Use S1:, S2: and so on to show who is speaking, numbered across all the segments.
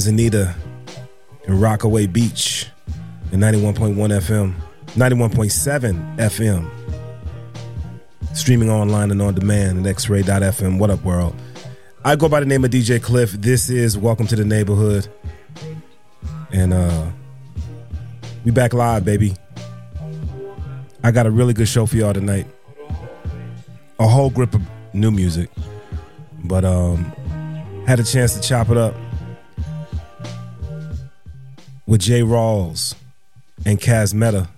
S1: Manzanita, and Rockaway Beach, and 91.1 FM, 91.7 FM. Streaming online and on demand at xray.fm. What up, world? I go by the name of DJ Klyph. This is Welcome to the Neighborhood. And uh we back live, baby. I got a really good show for y'all tonight. A whole grip of new music. But um had a chance to chop it up with J Rawls and Cas Metah.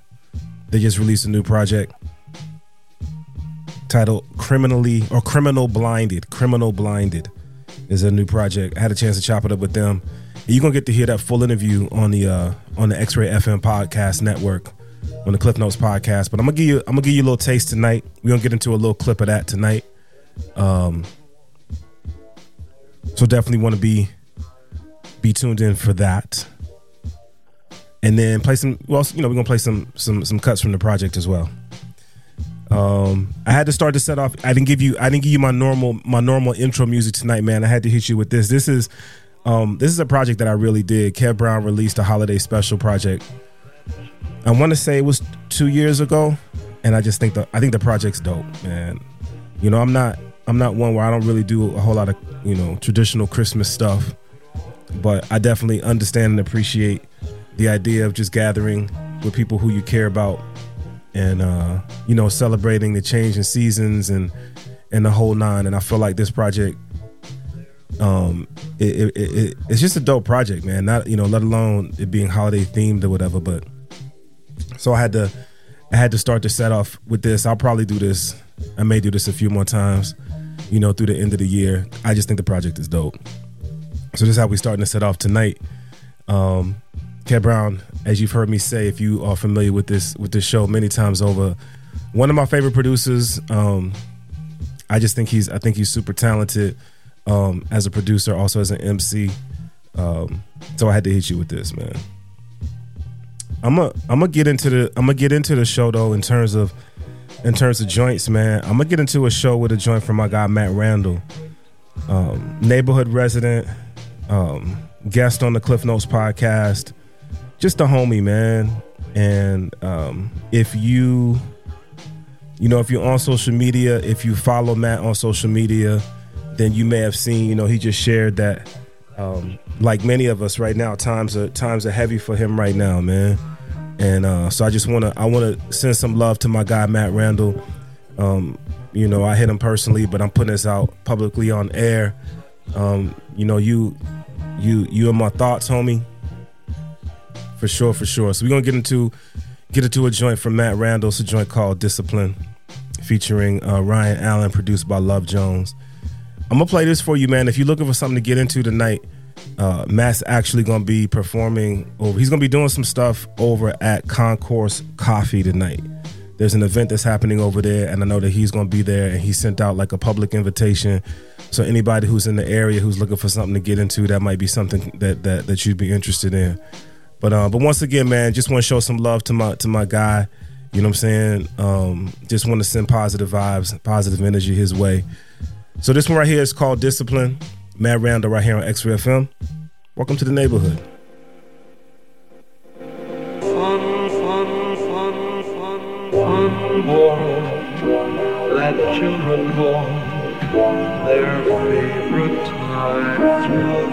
S1: They just released a new project titled Criminally or Criminal Blinded. Criminal Blinded is a new project. I had a chance to chop it up with them. You're gonna get to hear that full interview on the uh, on the X Ray FM podcast network, on the Cliff Notes podcast. But I'm gonna give you I'm gonna give you a little taste tonight. We're gonna get into a little clip of that tonight. Um, so definitely want to be be tuned in for that. And then play some. Well, you know, we're gonna play some some some cuts from the project as well. Um, I had to start to set off. I didn't give you. I didn't give you my normal my normal intro music tonight, man. I had to hit you with this. This is um, this is a project that I really did. Kev Brown released a holiday special project. I want to say it was two years ago, and I just think the I think the project's dope, man. You know, I'm not I'm not one where I don't really do a whole lot of you know traditional Christmas stuff, but I definitely understand and appreciate the idea of just gathering with people who you care about and uh, you know celebrating the change in seasons and and the whole nine. And I feel like this project, um, it, it, it, it's just a dope project, man. Not you know, let alone it being holiday themed or whatever. But so I had to I had to start to set off with this. I'll probably do this. I may do this a few more times, you know, through the end of the year. I just think the project is dope. So this is how we starting to set off tonight. Um, Kev Brown, as you've heard me say, if you are familiar with this with this show many times over, one of my favorite producers. Um, I just think he's I think he's super talented um, as a producer, also as an MC. Um, so I had to hit you with this, man. I'm gonna I'm gonna get into the I'm gonna get into the show though in terms of in terms of joints, man. I'm gonna get into a show with a joint from my guy Mat Randol, um, neighborhood resident, um, guest on the Cliff Notes podcast just a homie, man. And um, if you, you know, if you're on social media, if you follow Mat on social media, then you may have seen, you know, he just shared that, um, like many of us right now, times are times are heavy for him right now, man. And uh, so I just want to I want to send some love to my guy Mat Randol. Um, you know, I hit him personally, but I'm putting this out publicly on air. Um, you know, you you you are my thoughts, homie for sure, for sure. So we're gonna get into get into a joint from Mat Randol. It's a joint called Discipline, featuring uh, Ryan Alan, produced by LuvJonez. I'm gonna play this for you, man. If you're looking for something to get into tonight, uh, Mat's actually gonna be performing over. He's gonna be doing some stuff over at Concourse Coffee tonight. There's an event that's happening over there, and I know that he's gonna be there. And he sent out like a public invitation. So anybody who's in the area who's looking for something to get into, that might be something that that, that you'd be interested in. But uh, but once again, man, just want to show some love to my to my guy. You know what I'm saying? Um, just want to send positive vibes, positive energy his way. So this one right here is called Discipline. Mat Randol right here on X-Ray FM. Welcome to the neighborhood.
S2: Fun, fun, fun, fun, fun that children call their favorite time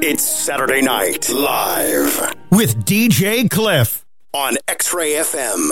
S3: It's Saturday night live
S4: with DJ Klyph
S3: on X Ray FM.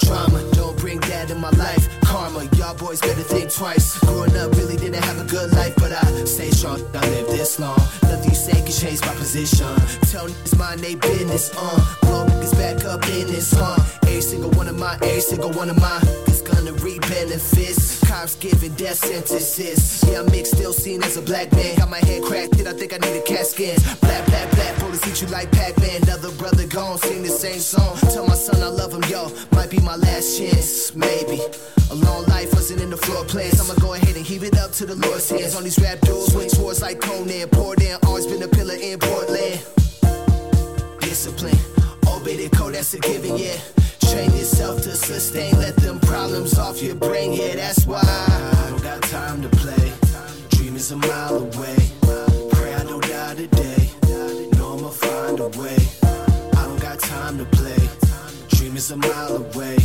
S5: Trauma, don't bring that in my life. Karma, y'all boys better think twice. Growing up, really didn't have a good life but I stay strong. I live this long. Nothing you say can change my position. Tell niggas mind they business, uh. Blow niggas back up in this, huh? Every single one of my, every single one of my is gonna reap benefits. Cops giving death sentences. Yeah, I'm mixed, still seen as a black man. Got my head cracked, did I think I need a CAT scan? Black, black, black, bullets hit you like Pac-Man. Another brother gone, sing the same song. Tell my son I love him, yo. Might be my last chance, maybe. A long life wasn't in the floor plans. I'ma go ahead and heave it up to the Lord's hands. These rap dudes, swing swords like Conan. Poured in, always been a pillar in Portland. Discipline, obey the code, that's a given, yeah. Train yourself to sustain, let them problems off your brain, yeah, that's why. I don't got time to play. Dream is a mile away. Pray I don't die today. Know I'ma find a way. I don't got time to play. Dream is a mile away.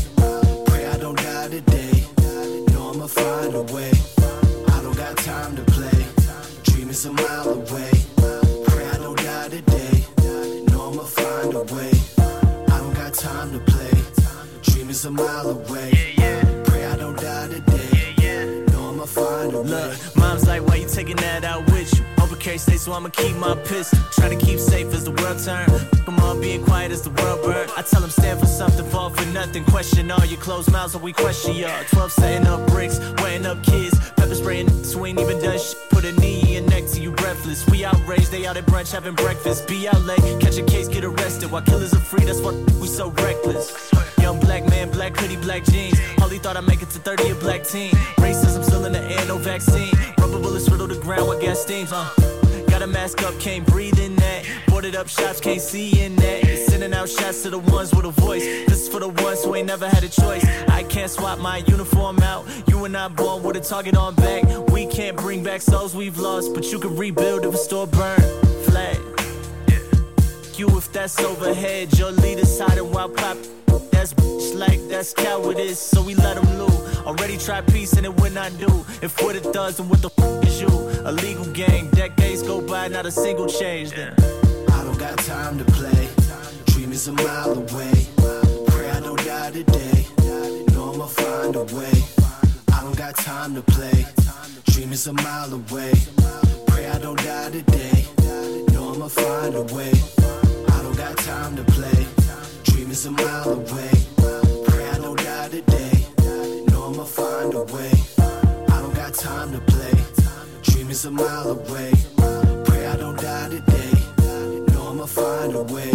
S5: Pray I don't die today. Know I'ma find a way. Dream is a mile away. Pray I don't die today. Know I'ma find a way. I don't got time to play. Dream is a mile away. Pray I don't die today. Know I'ma find a way.
S6: Look, mom's like, why you taking that out with you? Uppercase state, so I'ma keep my pistol. Try to keep safe as the world turn. Come on, being quiet as the world burn. I tell them stand for something, fall for nothing. Question all your closed mouths, or we question y'all. 12 setting up bricks, weighing up kids. Pepper spraying niggas who ain't even done shit. Put a knee in neck till you breathless. We outraged, they out at brunch having breakfast. Be out late, catch a case, get arrested. While killers are free, that's why we so reckless. Young black man, black hoodie, black jeans. Holly thought I'd make it to 30, a black teen. Racism still in the air, no vaccine. Rubber bullets riddle the ground with gas steams. Uh. Got a mask up, can't breathe in that. Boarded up shots, can't see in that. Sending out shots to the ones with a voice. This is for the ones who ain't never had a choice. I can't swap my uniform out. You and I born with a target on back. We can't bring back souls we've lost, but you can rebuild if a store burn. Flag you if that's overhead. Your leaders hiding while pop. That's bitch like that's cowardice, so we let them loose. Already tried peace and it would not do. If what it does, then what the f is you? A legal gang, decades go by, not a single change. Then
S5: I don't got time to play. Dream is a mile away. Pray I don't die today. Know I'ma find a way. I don't got time to play. Dream is a mile away. Pray I don't die today. Know I'ma find a way. I don't got time to play. Dream is a mile away. Pray I don't die today. Know I'ma find a way. I don't got time to play. Dream is a mile away. Pray I don't die today. Know I'ma find a way.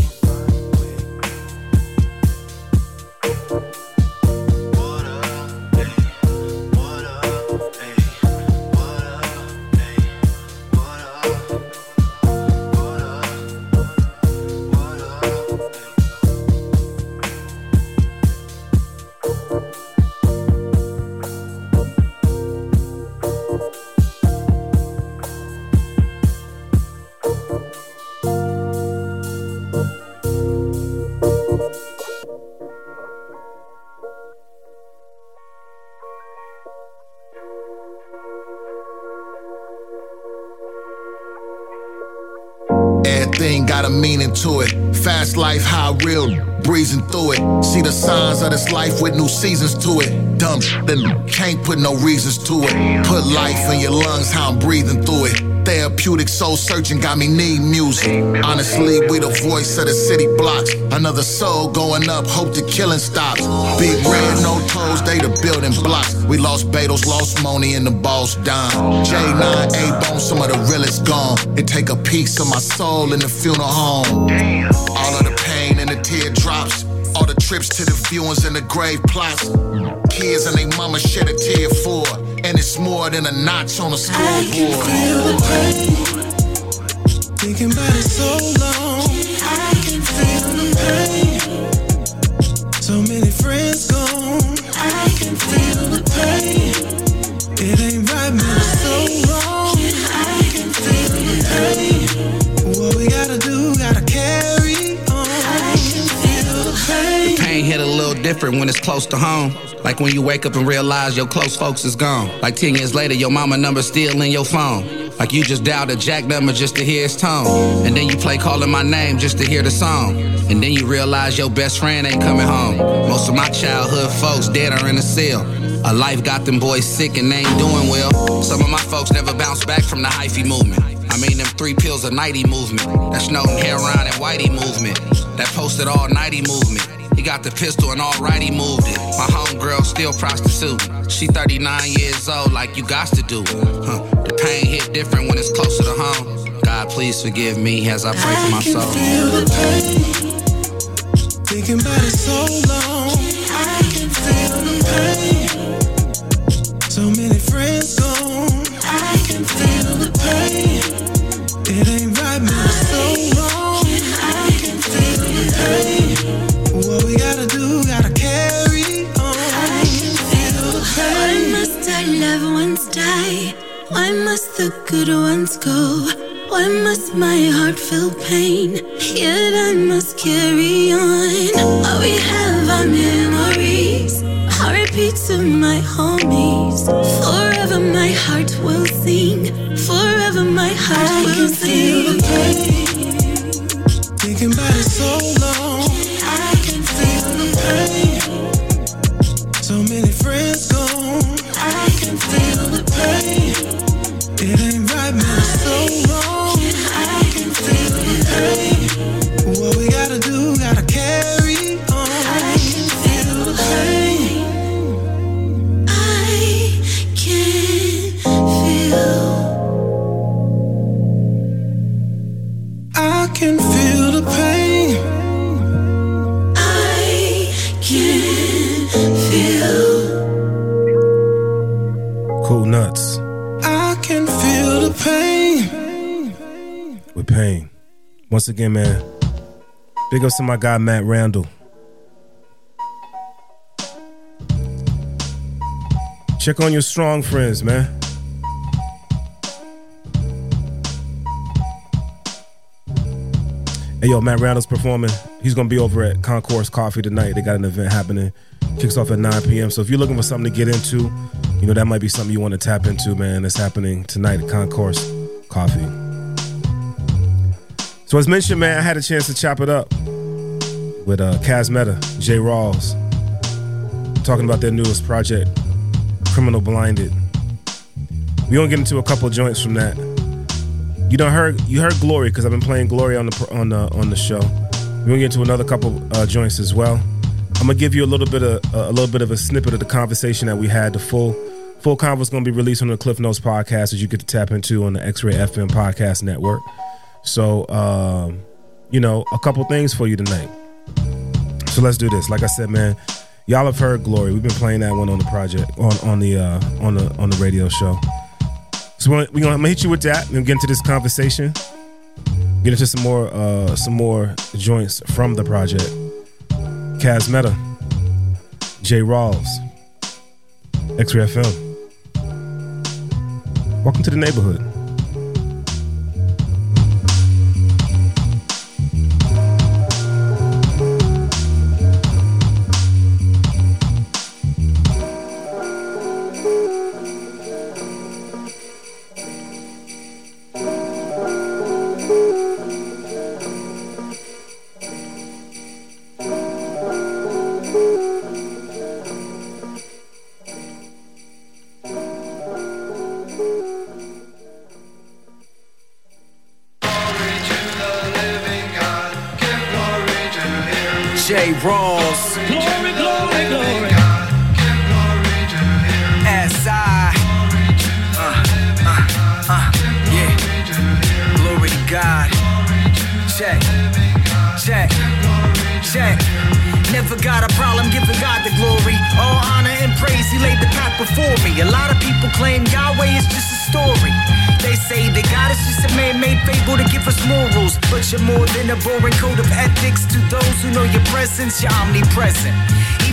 S7: Got a meaning to it. Fast life, high real, breezing through it. See the signs of this life with new seasons to it. Dumb then can't put no reasons to it. Put life in your lungs, how I'm breathing through it. Therapeutic soul searching got me need music. Honestly, we the voice of the city blocks. Another soul going up, hope the killing stops. Big red, no toes, they the building blocks. We lost Beatles, lost Money, and the boss dime. J9, A-Bone, some of the realest gone. It take a piece of my soul in the funeral home. All of the pain and the teardrops. All the trips to the viewings and the grave plots. Kids and they mama shed a tear for. And it's more than a notch on a scoreboard.
S8: I can feel the pain. Thinking about it so
S9: long. Different when it's close to home. Like when you wake up and realize your close folks is gone. Like 10 years later, your mama number still in your phone. Like you just dialed a jack number just to hear his tone. And then you play calling my name just to hear the song. And then you realize your best friend ain't coming home. Most of my childhood folks dead or in a cell. A life got them boys sick and they ain't doing well. Some of my folks never bounced back from the hyphy movement. I mean, them three pills of nighty movement. That Snowden heroin and Whitey movement. That posted all nighty movement. He got the pistol and alright he moved it. My homegirl still prostituting. She 39 years old, like you got to do it. Huh. The pain hit different when it's closer to home. God, please forgive me as I pray for my
S10: I can
S9: soul.
S10: feel the pain. Thinking about it so long. I can feel the pain. So many friends gone. I can feel the pain.
S11: Must the good ones go? Why must my heart feel pain? Yet I must carry on. While we have our memories, I repeat to my homies. Forever my heart will sing. Forever my heart
S10: I
S11: will sing.
S10: the pain. Thinking about it so
S1: Once again, man. Big ups to my guy Mat Randol. Check on your strong friends, man. Hey yo, Mat Randol's performing. He's gonna be over at Concourse Coffee tonight. They got an event happening. Kicks off at 9 p.m. So if you're looking for something to get into, you know that might be something you want to tap into, man. That's happening tonight at Concourse Coffee. So as mentioned, man, I had a chance to chop it up with uh, J Rawls, talking about their newest project, Criminal Blinded. We gonna get into a couple joints from that. You don't heard you heard Glory because I've been playing Glory on the on the on the show. We're gonna get into another couple uh, joints as well. I'm gonna give you a little bit of a little bit of a snippet of the conversation that we had. The full full convo is gonna be released on the Cliff Notes podcast that you get to tap into on the X Ray FM podcast network. So, um, you know, a couple things for you tonight. So let's do this. Like I said, man, y'all have heard Glory. We've been playing that one on the project on on the uh, on the on the radio show. So we're, gonna I'm gonna hit you with that. We're gonna get into this conversation. Get into some more uh, some more joints from the project. Cas Metah, J Rawls, X-Ray FM. Welcome to the neighborhood.
S12: Rawls. Glory, glory, glory. S.I. Uh, uh, uh, yeah. Glory to God. Check, check, check. Never got a problem giving God the glory. All honor and praise, He laid the path before me. A lot of people claim Yahweh is just a story. They say that God is just a man-made fable to give us morals. But you're more than a boring code of ethics. To those who know your presence, you're omnipresent.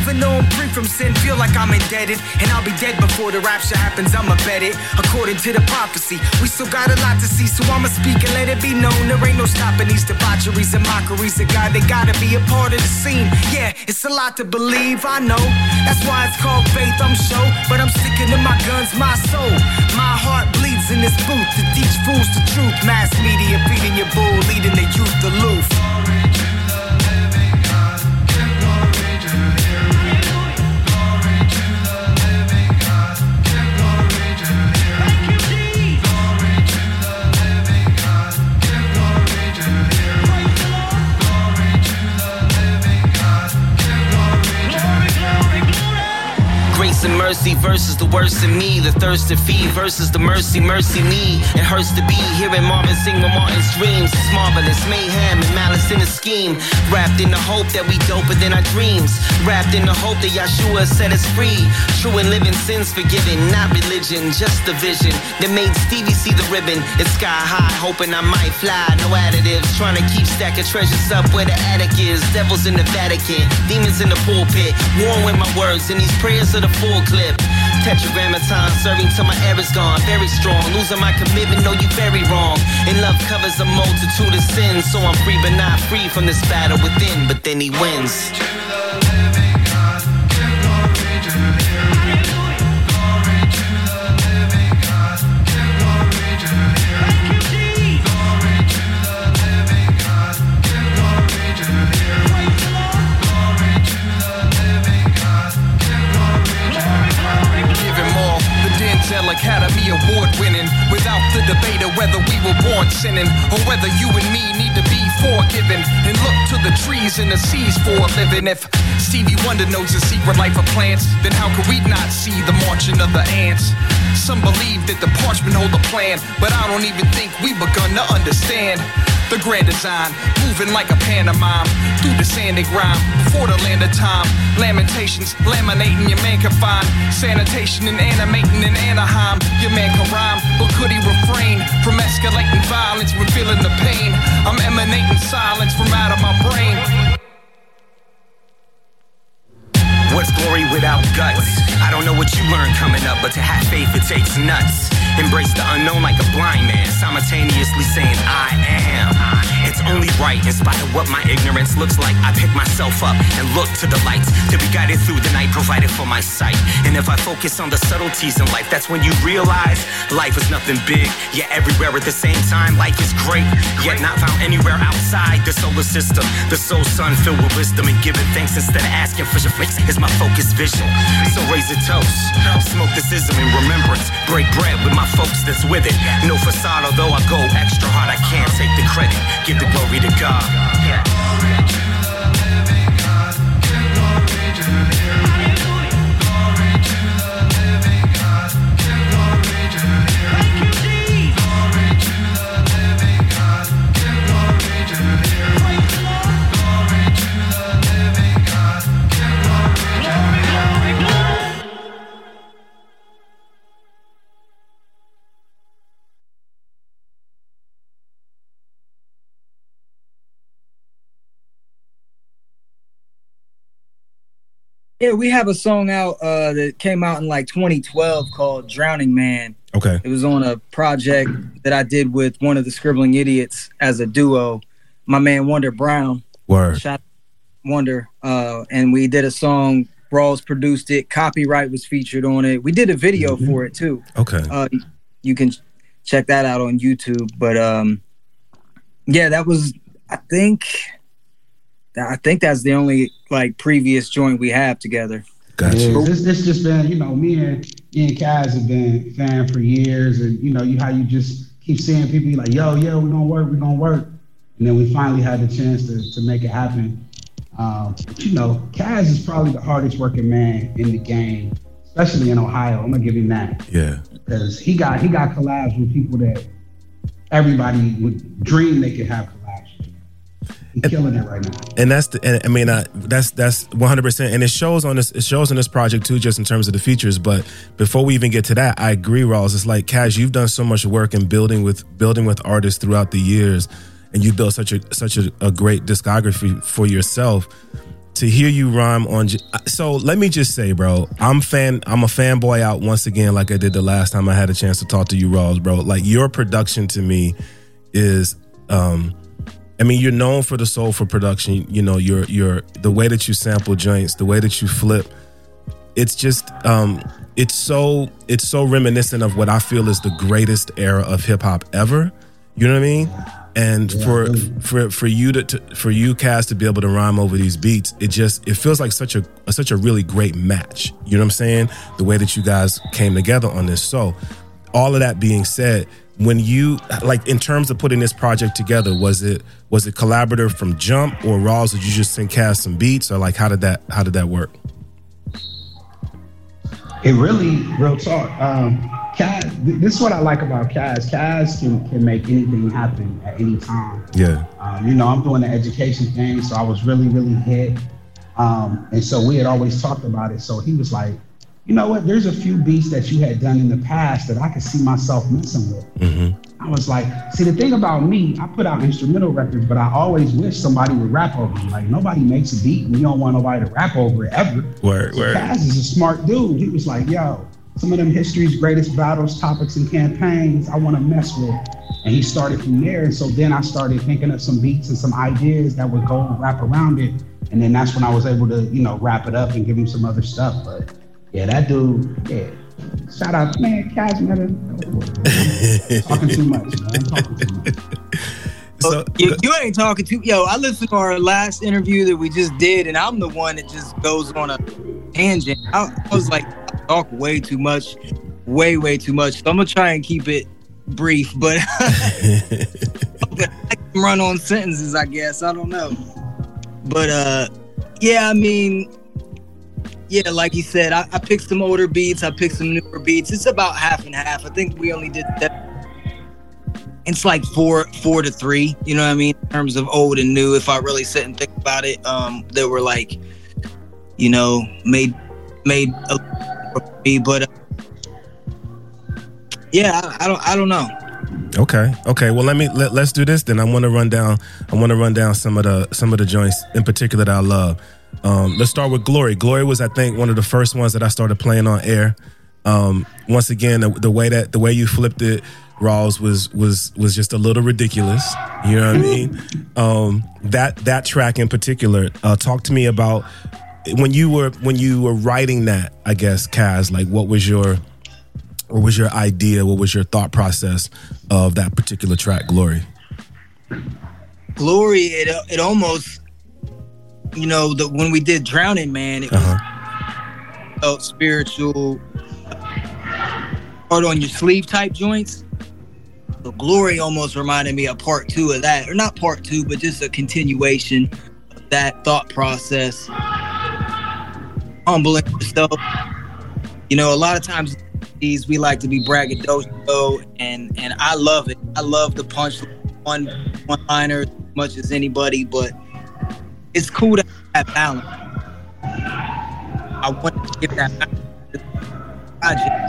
S12: Even though I'm free from sin, feel like I'm indebted. And I'll be dead before the rapture happens, I'ma bet it. According to the prophecy, we still got a lot to see. So I'ma speak and let it be known. There ain't no stopping these debaucheries and mockeries of God. They gotta be a part of the scene. Yeah, it's a lot to believe, I know. That's why it's called faith, I'm sure. But I'm sticking to my guns, my soul. My heart bleeds in this booth to teach fools the truth. Mass media feeding your bull, leading the youth aloof.
S13: And mercy versus the worst in me. The thirst to feed versus the mercy, mercy me. It hurts to be hearing Marvin sing with Martin's dreams. It's marvelous mayhem and malice in a scheme. Wrapped in the hope that we doper than our dreams. Wrapped in the hope that Yeshua set us free. True and living sins forgiven, not religion, just the vision that made Stevie see the ribbon. It's sky high, hoping I might fly. No additives, trying to keep stacking treasures up where the attic is. Devils in the Vatican, demons in the pulpit. Warm with my words, and these prayers are the full clip. Tetragrammaton serving till my is gone. Very strong, losing my commitment, no, you very wrong. And love covers a multitude of sins, so I'm free but not free from this battle within. But then he wins.
S14: Academy Award winning. Without the debate of whether we were born sinning or whether you and me need to be forgiven. And look to the trees and the seas for a living. If Stevie Wonder knows the secret life of plants, then how could we not see the marching of the ants? Some believe that the parchment hold a plan, but I don't even think we begun to understand the grand design, moving like a pantomime through the sandy grime before the land of time. Lamentations, laminating your man can find sanitation and animating in Anaheim. Your man can rhyme, but could he refrain from escalating violence, revealing the pain? I'm emanating silence from out of my brain.
S15: What's glory without guts? I don't know what you learned coming up, but to have faith, it takes nuts. Embrace the unknown like a blind man, simultaneously saying, I am. It's only right, in spite of what my ignorance looks like. I pick myself up and look to the lights to be guided through the night provided for my sight. And if I focus on the subtleties in life, that's when you realize life is nothing big, yet everywhere at the same time. Life is great, yet not found anywhere outside the solar system. The soul sun filled with wisdom and giving thanks instead of asking for your fix is my focus vision. So raise a toast, smoke this ism in remembrance. Break bread with my folks that's with it. No facade, although I go extra hard, I can't take the credit. Give the glory to God.
S16: Yeah, we have a song out uh, that came out in like 2012 called "Drowning Man."
S1: Okay.
S16: It was on a project that I did with one of the Scribbling Idiots as a duo. My man Wonder Brown.
S1: Word.
S16: Shout Wonder. Uh, and we did a song. Rawls produced it. Copyright was featured on it. We did a video for it too.
S1: Okay.
S16: Uh, you can check that out on YouTube. But um, yeah, that was I think I think that's the only like previous joint we have together.
S1: Gotcha.
S17: Yeah, it's, it's just been, you know, me and me and Cas have been fan for years, and you know, you how you just keep seeing people be like, yo, yo, we're gonna work, we're gonna work, and then we finally had the chance to to make it happen. Um, but, you know, Cas is probably the hardest working man in the game, especially in Ohio. I'm gonna give him that
S1: Yeah.
S17: because he got he got collabs with people that everybody would dream they could have Killing it right now.
S1: and that's the and, i mean uh, that's that's 100% and it shows on this it shows on this project too just in terms of the features. But before we even get to that i agree Rawls it's like Cas you've done so much work in building with building with artists throughout the years. And you built such a such a, a great discography for yourself. To hear you rhyme on so let me just say bro i'm fan i'm a fanboy out once again like i did the last time i had a chance to talk to you Rawls bro. Like your production to me is um I mean, you're known for the soulful production. You know, your your the way that you sample joints, the way that you flip. It's just, um, it's so it's so reminiscent of what I feel is the greatest era of hip hop ever. You know what I mean? And for for for you to, to for you, Cas, to be able to rhyme over these beats, it just it feels like such a such a really great match. You know what I'm saying? The way that you guys came together on this. So, all of that being said, when you like in terms of putting this project together, was it was it collaborative from jump or Rawls? Did you just send Cas some beats or like how did that how did that work?
S17: It really, real talk. Um, Cas, th- this is what I like about Cas. Cas can, can make anything happen at any time.
S1: Yeah.
S17: Um, you know, I'm doing the education thing, so I was really, really hit. Um, and so we had always talked about it. So he was like, you know what? There's a few beats that you had done in the past that I could see myself messing with.
S1: Mm-hmm.
S17: I was like, see, the thing about me, I put out instrumental records, but I always wish somebody would rap over them. Like nobody makes a beat, and you don't want nobody to rap over it ever.
S1: Word,
S17: So
S1: word.
S17: Cas is a smart dude. He was like, yo, some of them history's greatest battles, topics, and campaigns I want to mess with. And he started from there. And so then I started thinking of some beats and some ideas that would go and wrap around it. And then that's when I was able to, you know, wrap it up and give him some other stuff. But yeah, that dude, yeah. Shout out, man, Cas, man. talking too much, man. I'm talking too much.
S1: So
S16: you, you ain't talking to yo. I listened to our last interview that we just did, and I'm the one that just goes on a tangent. I, I was like, I talk way too much, way way too much. So I'm gonna try and keep it brief, but I can run on sentences. I guess I don't know, but uh, yeah. I mean, yeah, like you said, I, I picked some older beats. I picked some newer beats. It's about half and half. I think we only did that it's like four four to three you know what i mean in terms of old and new if i really sit and think about it um were like you know made made a me but uh, yeah I, I don't i don't know
S1: Okay. Okay. Well, let me let, let's do this then. I want to run down. I want to run down some of the some of the joints in particular that I love. Um, let's start with Glory. Glory was, I think, one of the first ones that I started playing on air. Um, once again, the, the way that the way you flipped it, Rawls was was was just a little ridiculous. You know what I mean? Um, that that track in particular. Uh, talk to me about when you were when you were writing that. I guess Cas, like, what was your what was your idea? What was your thought process of that particular track, Glory?
S16: glory it it almost you know the when we did drowning man it was uh-huh. felt spiritual hard on your sleeve type joints. The glory almost reminded me of part two of that or not part two but just a continuation of that thought process. Humbling yourself. You know a lot of times these we like to be braggadocio and and i love it. I love the punch one one liner as much as anybody but it's cool to have balance i want to give that balance to the project.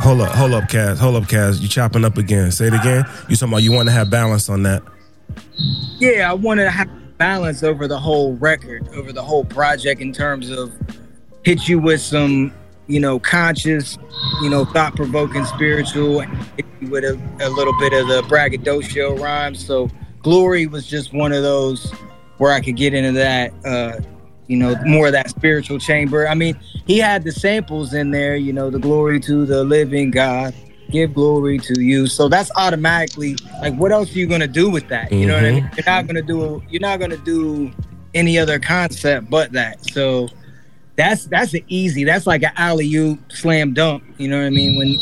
S1: Hold up, hold up, Cas. Hold up, Cas. You chopping up again. Say it again. You talking about you want to have balance on that.
S16: yeah i wanted to have balance over the whole record over the whole project in terms of hit you with some you know conscious you know thought-provoking spiritual and hit you with a, a little bit of the braggadocio rhymes so glory was just one of those where i could get into that uh you know more of that spiritual chamber. I mean he had the samples in there you know the glory to the living god give glory to you. So that's automatically like what else are you gonna do with that? You know what i mean? You're not gonna do you're not gonna do any other concept but that. So that's that's an easy that's like an alley-oop slam dunk. You know what i mean? When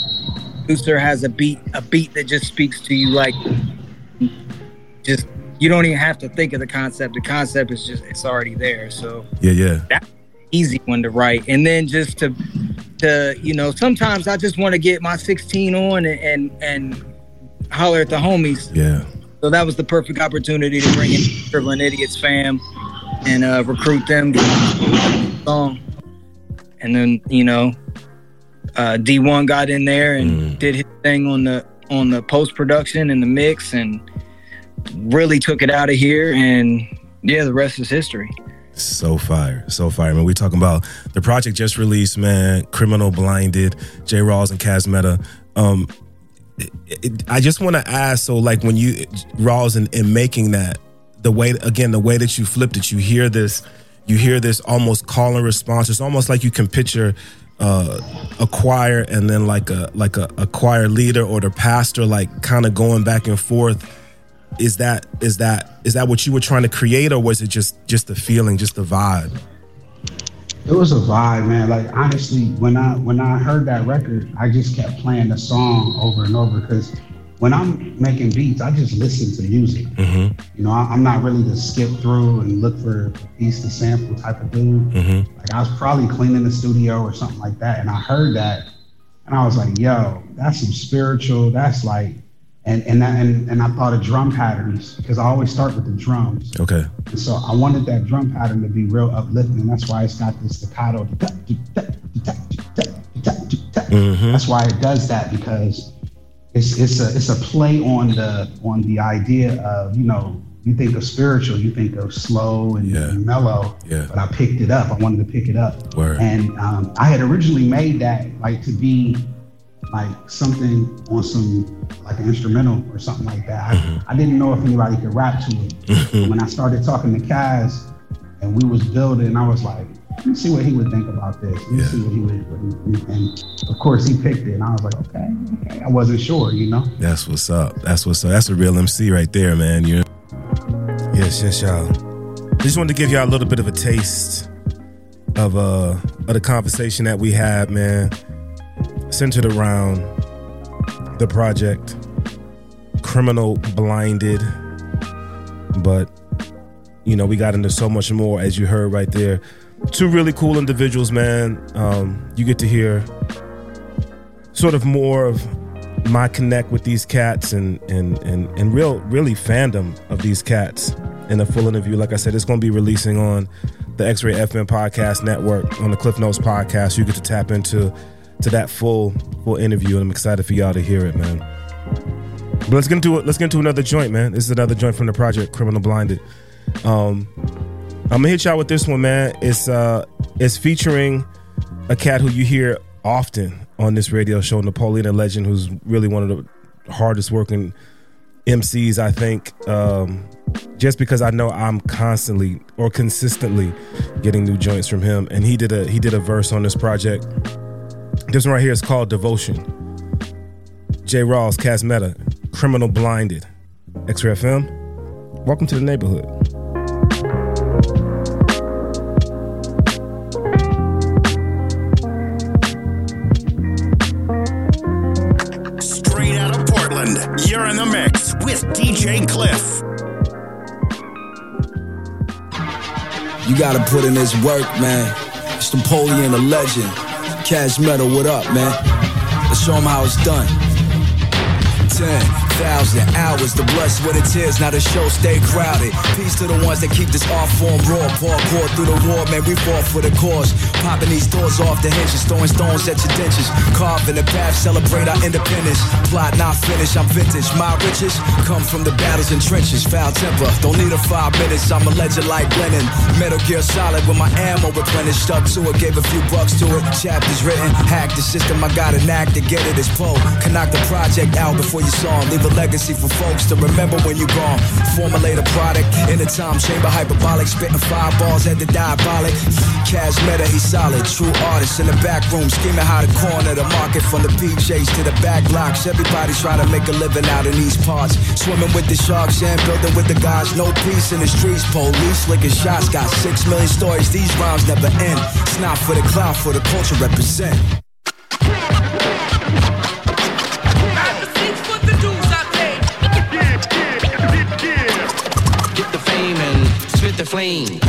S16: producer has a beat a beat that just speaks to you like just you don't even have to think of the concept the concept is just it's already there so
S1: Yeah, yeah.
S16: that's an easy one to write and then just to to you know sometimes i just want to get my 16 on and and, and holler at the homies
S1: Yeah.
S16: so that was the perfect opportunity to bring in Scribbling Idiots fam and uh, recruit them to the song. And then, you know, uh, D1 got in there and did his thing on the on the post production and the mix and really took it out of here and yeah, the rest is history.
S1: So fire, so fire, man. We talking about the project just released, man. Criminal Blinded, J. Rawls and Cas Metah. Um, it, it, I just want to ask, so like when you Rawls in, in making that, the way again, the way that you flipped it, you hear this, you hear this almost call and response. It's almost like you can picture uh, a choir and then like a like a, a choir leader or the pastor like kind of going back and forth is that is that is that what you were trying to create or was it just just the feeling just the vibe
S17: It was a vibe, man. Like honestly, when I when I heard that record, I just kept playing the song over and over because when I'm making beats, I just listen to music.
S1: Mm-hmm.
S17: You know, I, I'm not really the skip through and look for a piece to sample type of dude.
S1: Mm-hmm.
S17: Like I was probably cleaning the studio or something like that, and I heard that, and I was like, "Yo, that's some spiritual. That's like," and and that, and and I thought of drum patterns because I always start with the drums.
S1: Okay.
S17: And so I wanted that drum pattern to be real uplifting. And that's why it's got this staccato.
S1: Mm-hmm.
S17: That's why it does that because it's it's a it's a play on the on the idea of you know you think of spiritual, you think of slow and, and mellow.
S1: Yeah.
S17: But I picked it up. I wanted to pick it up.
S1: Word.
S17: And um, I had originally made that like to be like something on some like an instrumental or something like that. I, I didn't know if anybody could rap to it. when I started talking to Cas and we was building, I was like, let me see what he would think about this. Let me see what he would. What he, and of course, he picked it, and I was like, okay, okay. I wasn't sure, you know.
S1: That's what's up. That's what's up. That's a real MC right there, man. You Yes, yes, y'all. Just wanted to give y'all a little bit of a taste of uh of the conversation that we had, man. Centered around the project Criminal Blinded. But you know, we got into so much more as you heard right there. Two really cool individuals, man. Um, you get to hear sort of more of my connect with these cats and and and and real really fandom of these cats in a full interview. Like I said, it's going to be releasing on the X Ray FM podcast network on the Cliff Notes podcast. You get to tap into to that full full interview, and I'm excited for y'all to hear it, man. But let's get into it. Let's get into another joint, man. This is another joint from the project Criminal Blinded. Um, I'm gonna hit y'all with this one, man. It's uh, it's featuring a cat who you hear often on this radio show, Napoleon Legend, who's really one of the hardest working MCs, I think. Um, just because I know I'm constantly or consistently getting new joints from him, and he did a he did a verse on this project. This one right here is called Devotion. J. Rawls, Cas Metah, Criminal Blinded, X-Ray FM. Welcome to the neighborhood.
S3: Straight out of Portland, you're in the mix with DJ Klyph.
S18: You gotta put in this work, man. It's Napoleon Da Legend. Cas Metah, what up, man? Let's show show 'em how it's done. 10,000 hours, the blood's what it is. Now the show stay crowded. Peace to the ones that keep this art form raw. Parkour through the war, man, we fought for the cause. Popping these doors off the hinges, throwing stones at your dentures. Carving the path, celebrate our independence. Plot not finished, I'm vintage. My riches come from the battles and trenches. Foul temper, don't need a five minutes. I'm a legend like Glennon. Metal Gear Solid with my ammo replenished. Stuck to it, gave a few bucks to it. Chapters written, hack the system. I got an act to get it as Poe. Can knock the project out before you saw him. Leave a legacy for folks to remember when you gone. Formulate a product in a time chamber, hyperbolic, spitting fireballs at the diabolic. Cas Metah, he's solid, true artist in the back room, scheming how to corner the market from the PJs to the back blocks. Everybody's trying to make a living out in these parts. Swimming with the sharks and building with the guys. No peace in the streets. Police licking shots, got six million stories. These rhymes never end. It's not for the cloud, for the culture represent.
S19: Flame.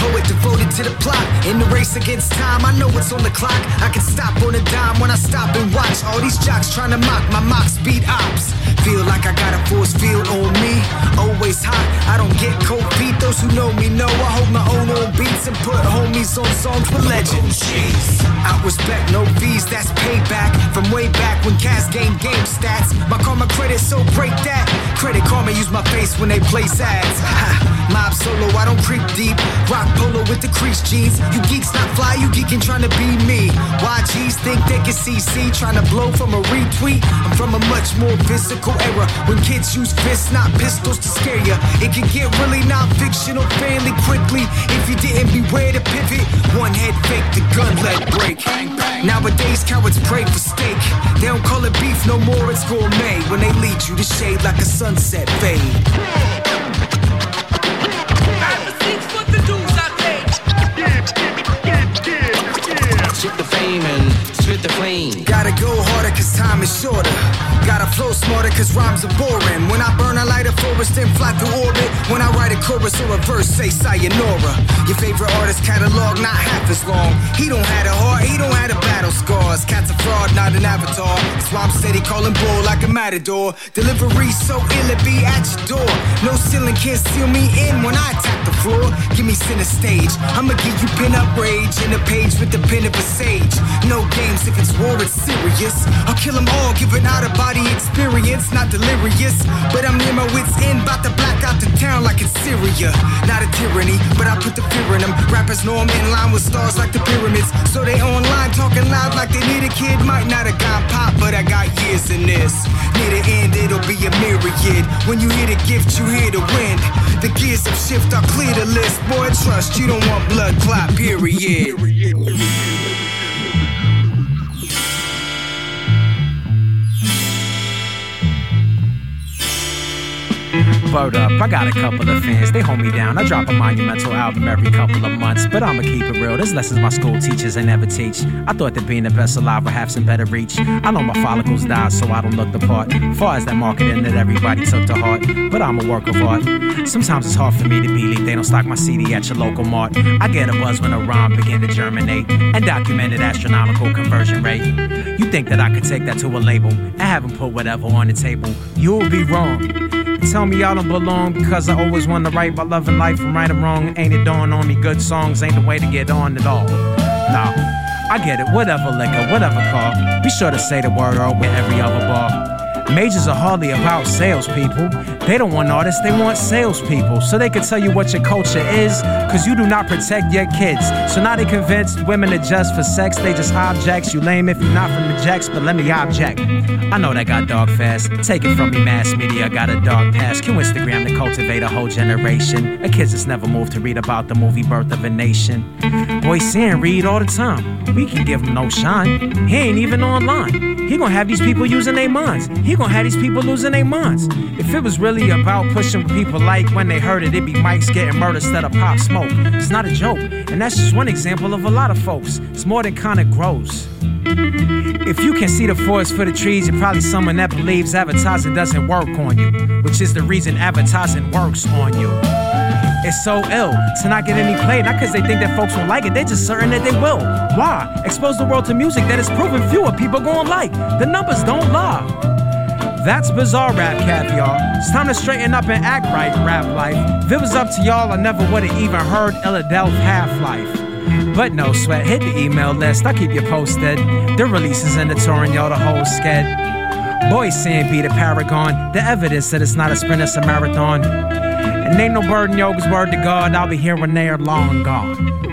S12: Poet devoted to the plot. In the race against time, I know what's on the clock. I can stop on a dime when I stop and watch all these jocks trying to mock my mocks speed ops. Feel like I got a force field on me. Always hot, I don't get cold feet. Those who know me know I hold my own on beats and put homies on songs with legends. Jeez. Respect, no fees, that's payback. From way back when Cas game game stats. My karma credit, so break that. Credit karma use my face when they place ads. Ha. Mob solo, I don't creep deep. Rock polo with the crease jeans. You geeks not fly, you geeking trying to be me. YGs think they can CC, trying to blow from a retweet. I'm from a much more physical era when kids use fists, not pistols to scare ya. It can get really non-fictional fairly quickly if you didn't beware to pivot. One head fake, the gun let break. Nowadays, cowards pray for steak. They don't call it beef no more, it's gourmet. When they lead you to shade like a sunset fade.
S19: Spit the fame and spit the flame.
S12: Gotta go cause time is shorter. Gotta flow smarter cause rhymes are boring. When I burn, I light a forest, then fly through orbit. When I write a chorus or a verse, say sayonara. Your favorite artist catalog, not half as long. He don't have a heart, he don't have a battle scars. Cat's a fraud, not an avatar. That's why I'm steady calling bull like a matador. Delivery so ill it be at your door. No ceiling can't seal me in when I attack the floor. Give me center stage. I'ma give you pin up rage in a page with the pen of a sage. No games if it's war, it's serious. I'll kill them all, giving out a body experience, not delirious. But I'm near my wits end, about to black out the town like it's Syria. Not a tyranny, but I put the fear in them. Rappers know I'm in line with stars like the pyramids. So they online talking loud like they need a kid. Might not have gone pop, but I got years in this. Near the end, it'll be a myriad. When you hear the gift, you hear the wind. The gears of shift, I'll clear the list. Boy, trust you don't want blood clot, period.
S20: Word up, I got a couple of fans, they hold me down. I drop a monumental album every couple of months, but I'ma keep it real. There's lessons my school teachers ain't never teach. I thought that being the best alive would have some better reach. I know my follicles died, so I don't look the part. Far as that marketing that everybody took to heart, but I'm a work of art. Sometimes it's hard for me to believe they don't stock my CD at your local mart. I get a buzz when a rhyme begin to germinate and documented astronomical conversion rate. You think that I could take that to a label and have them put whatever on the table? You'll be wrong. Tell me y'all don't belong because I always want to write about loving life and right or wrong. Ain't it dawn on me? Good songs ain't the way to get on at all. Nah, I get it. Whatever liquor, whatever call. Be sure to say the word or with every other bar. Majors are hardly about salespeople. They don't want artists, they want salespeople. So they can tell you what your culture is, cause you do not protect your kids. So now they convinced women are just for sex, they just objects. You lame if you're not from the jacks, but let me object. I know that got dog fast. Take it from me, mass media got a dog past. Cue Instagram to cultivate a whole generation. A kids that's never moved to read about the movie Birth of a Nation. Boy, seeing read all the time. We can give him no shine. He ain't even online. He gonna have these people using their minds. He gonna have these people losing their minds. If it was really about pushing what people like when they heard it, it'd be mics getting murdered instead of pop smoke. It's not a joke, and that's just one example of a lot of folks. It's more than kinda gross. If you can see the forest for the trees, you're probably someone that believes advertising doesn't work on you, which is the reason advertising works on you. It's so ill to not get any play, not because they think that folks won't like it, they're just certain that they will. Why? Expose the world to music that is proven fewer people gonna like. The numbers don't lie. That's bizarre rap cap, y'all. It's time to straighten up and act right, rap life. If it was up to y'all, I never would have even heard Illadelph Half Life. But no sweat, hit the email list, I'll keep you posted. The releases and the touring, y'all, the whole sked. Boy, saying be the paragon, the evidence that it's not a sprint, it's a marathon. And ain't no burden, yoga's word to God, I'll be here when they are long gone.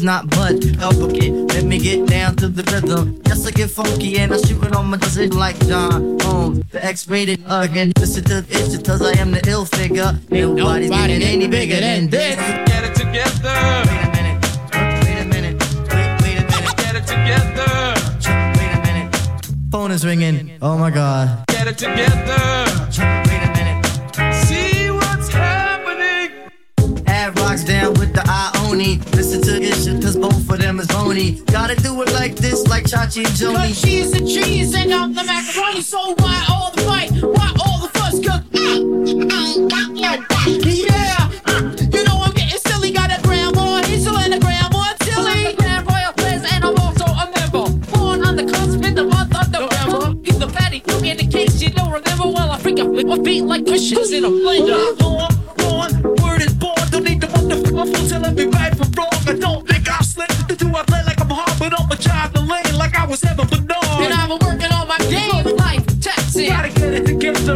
S21: And
S8: my
S22: rhymes
S21: is not but uppercut. Let me get down to the rhythm. Yes, I get funky and I shoot it on my dozen like John Holmes, the X-rated again. Listen to this because I am the ill figure. Nobody's
S8: nobody
S21: getting any bigger than this.
S8: Get it together. Wait a minute.
S21: Wait a minute. Wait, wait a minute.
S8: Get it together.
S21: Wait a minute. Phone is ringing. Oh my god.
S8: Get it together.
S21: Wait a minute.
S8: See what's happening.
S21: Ad-Rock's down with the Ioni. Listen to them them is bony. Gotta do it like this, like Chachi and Joanie.
S22: Cause she's the cheese and I'm the macaroni. So why all the fight? Why all the fuss? Cause yeah, you know I'm getting silly. Got a grandma Hazel and a grandma Tilly. Grand Royal Place and I'm also a member. Born on the cusp in the month of November. He's the fatty, you get the case you don't remember. Well, I freak out with my feet like cushions in a blender.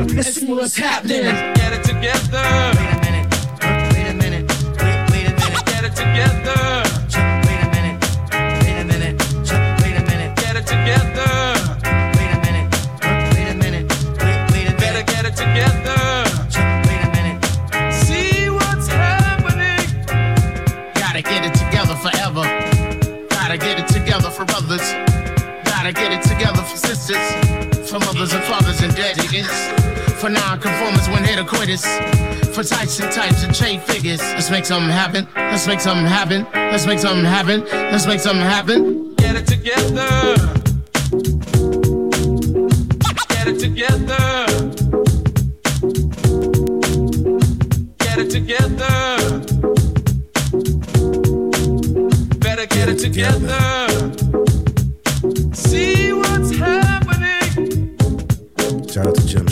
S22: It together and see what's happening. Get it together. Wait a minute.
S21: Wait a minute. Wait, wait a minute.
S22: Get it together.
S21: Wait a minute. Wait a minute. Wait a minute.
S22: Get it together.
S21: Wait a minute. Wait a minute. Wait, wait a minute.
S22: Better get it together.
S21: Wait a minute.
S22: See what's happening.
S23: Gotta get it together forever. Gotta get it together for brothers. Gotta get it together for sisters. For mothers and fathers and dead niggas. For non-conformers when hitter quitters. For types and types and trade figures. Let's make something happen. Let's make something happen. Let's make something happen. Let's make something happen.
S22: Get it together. Get it together. Get it together. Better get it together.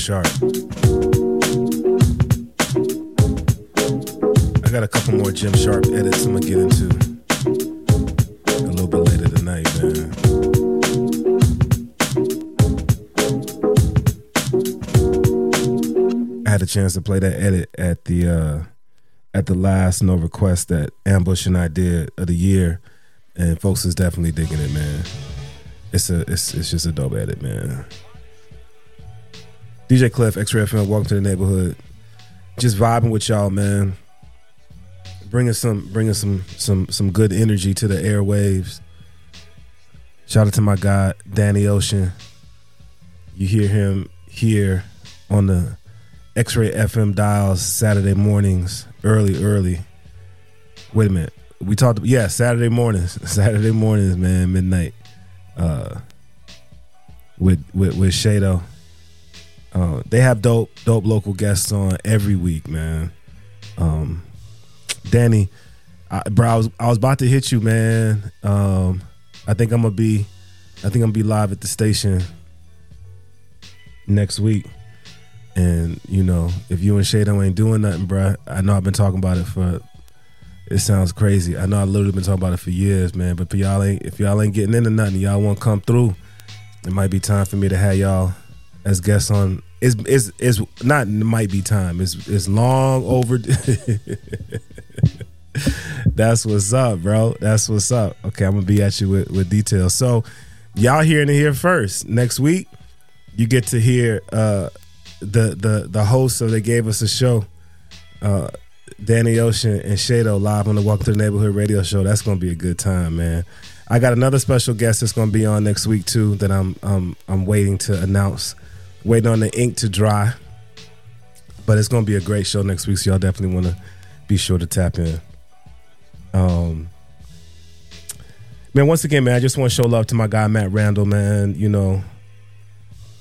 S1: Sharp. I got a couple more Jim Sharp edits I'm gonna get into a little bit later tonight, man. I had a chance to play that edit at the uh at the last no request that Ambush and I did of the year, and folks is definitely digging it, man. It's a it's it's just a dope edit, man. DJ Klyph, X-Ray FM, welcome to the neighborhood. Just vibing with y'all, man. Bringing some bringing some some some good energy to the airwaves. Shout out to my guy Danny Ocean. You hear him here on the X-Ray FM dials Saturday mornings, early, early. Wait a minute. We talked yeah, Saturday mornings. Saturday mornings, man, midnight. Uh with with with Shado. Uh, they have dope, dope local guests on every week, man. Um, Danny, I, bro, I was I was about to hit you, man. Um, I think I'm gonna be, I think I'm gonna be live at the station next week. And you know, if you and Shado ain't doing nothing, bro, I know I've been talking about it for. It sounds crazy. I know I've literally been talking about it for years, man. But y'all ain't, if y'all ain't getting into nothing, y'all want to come through. It might be time for me to have y'all as guests on. It's it's it's not might be time. It's it's long overdue. That's what's up, bro. That's what's up. Okay, I'm gonna be at you with with details. So, y'all hearing it here first. Next week, you get to hear uh the the the host. So they gave us a show. Uh, Danny Ocean and Shado live on the Welcome to the Neighborhood radio show. That's gonna be a good time, man. I got another special guest that's gonna be on next week too. That I'm um I'm waiting to announce, waiting on the ink to dry. But it's gonna be a great show next week, so y'all definitely want to be sure to tap in. Um, man, once again, man, I just want to show love to my guy Mat Randol, man. You know,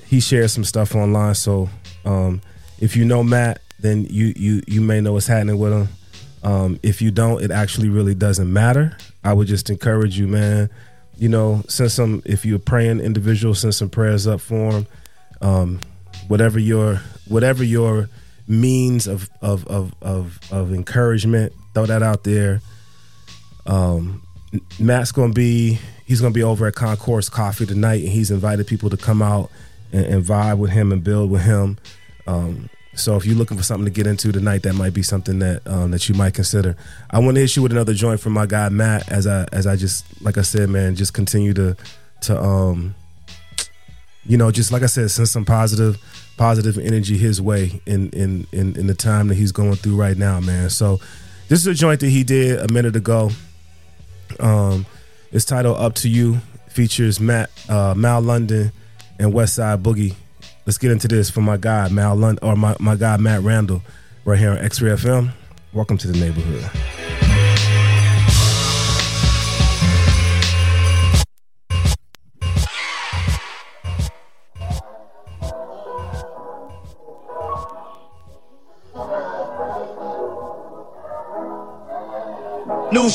S1: he shares some stuff online, so um, if you know Mat, then you you you may know what's happening with him. Um, if you don't, it actually really doesn't matter. I would just encourage you, man. You know, send some if you're praying individual, send some prayers up for him. Um, whatever your whatever your means of of of of, of encouragement, throw that out there. Um, Mat's gonna be he's gonna be over at Concourse Coffee tonight, and he's invited people to come out and, and vibe with him and build with him. Um, so if you're looking for something to get into tonight, that might be something that um, that you might consider. I want to you with another joint from my guy Mat, as I as I just like I said, man, just continue to to um, you know, just like I said, send some positive positive energy his way in in in, in the time that he's going through right now, man. So this is a joint that he did a minute ago. Um, it's titled "Up to You." Features Mat uh, Mal London and Westside Boogie. Let's get into this for my guy Mal London or my, my guy Mat Randol right here on X-Ray FM. Welcome to the neighborhood.
S5: Hey,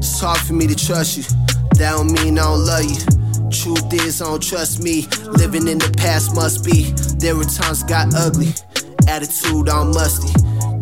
S5: it's hard for me to trust you. That don't mean I don't love you. Truth is, I don't trust me. Living in the past must be. There were times got ugly. Attitude all musty.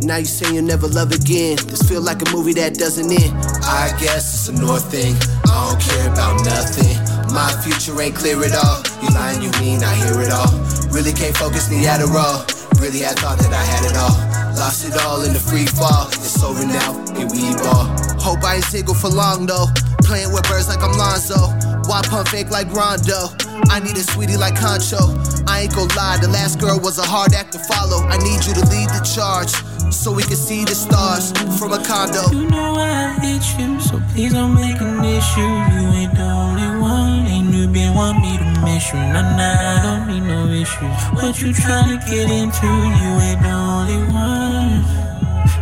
S5: Now you say you'll never love again. This feel like a movie that doesn't end. I guess it's a north thing. I don't care about nothing. My future ain't clear at all. You lying, you mean I hear it all. Really can't focus, need Adderall. Really, I thought that I had it all. Lost it all in the free fall. It's over now, here we ball. Hope I ain't single for long though. Playing with birds like I'm Lonzo. Why pump fake like Rondo? I need a sweetie like Concho. I ain't gon' lie, the last girl was a hard act to follow. I need you to lead the charge so we can see the stars from a condo.
S8: You know I hate you, so please don't make an issue. You ain't the only one, and you been want me to miss you. Nah, nah, I don't need no issues. What you tryna get into? You ain't the only one.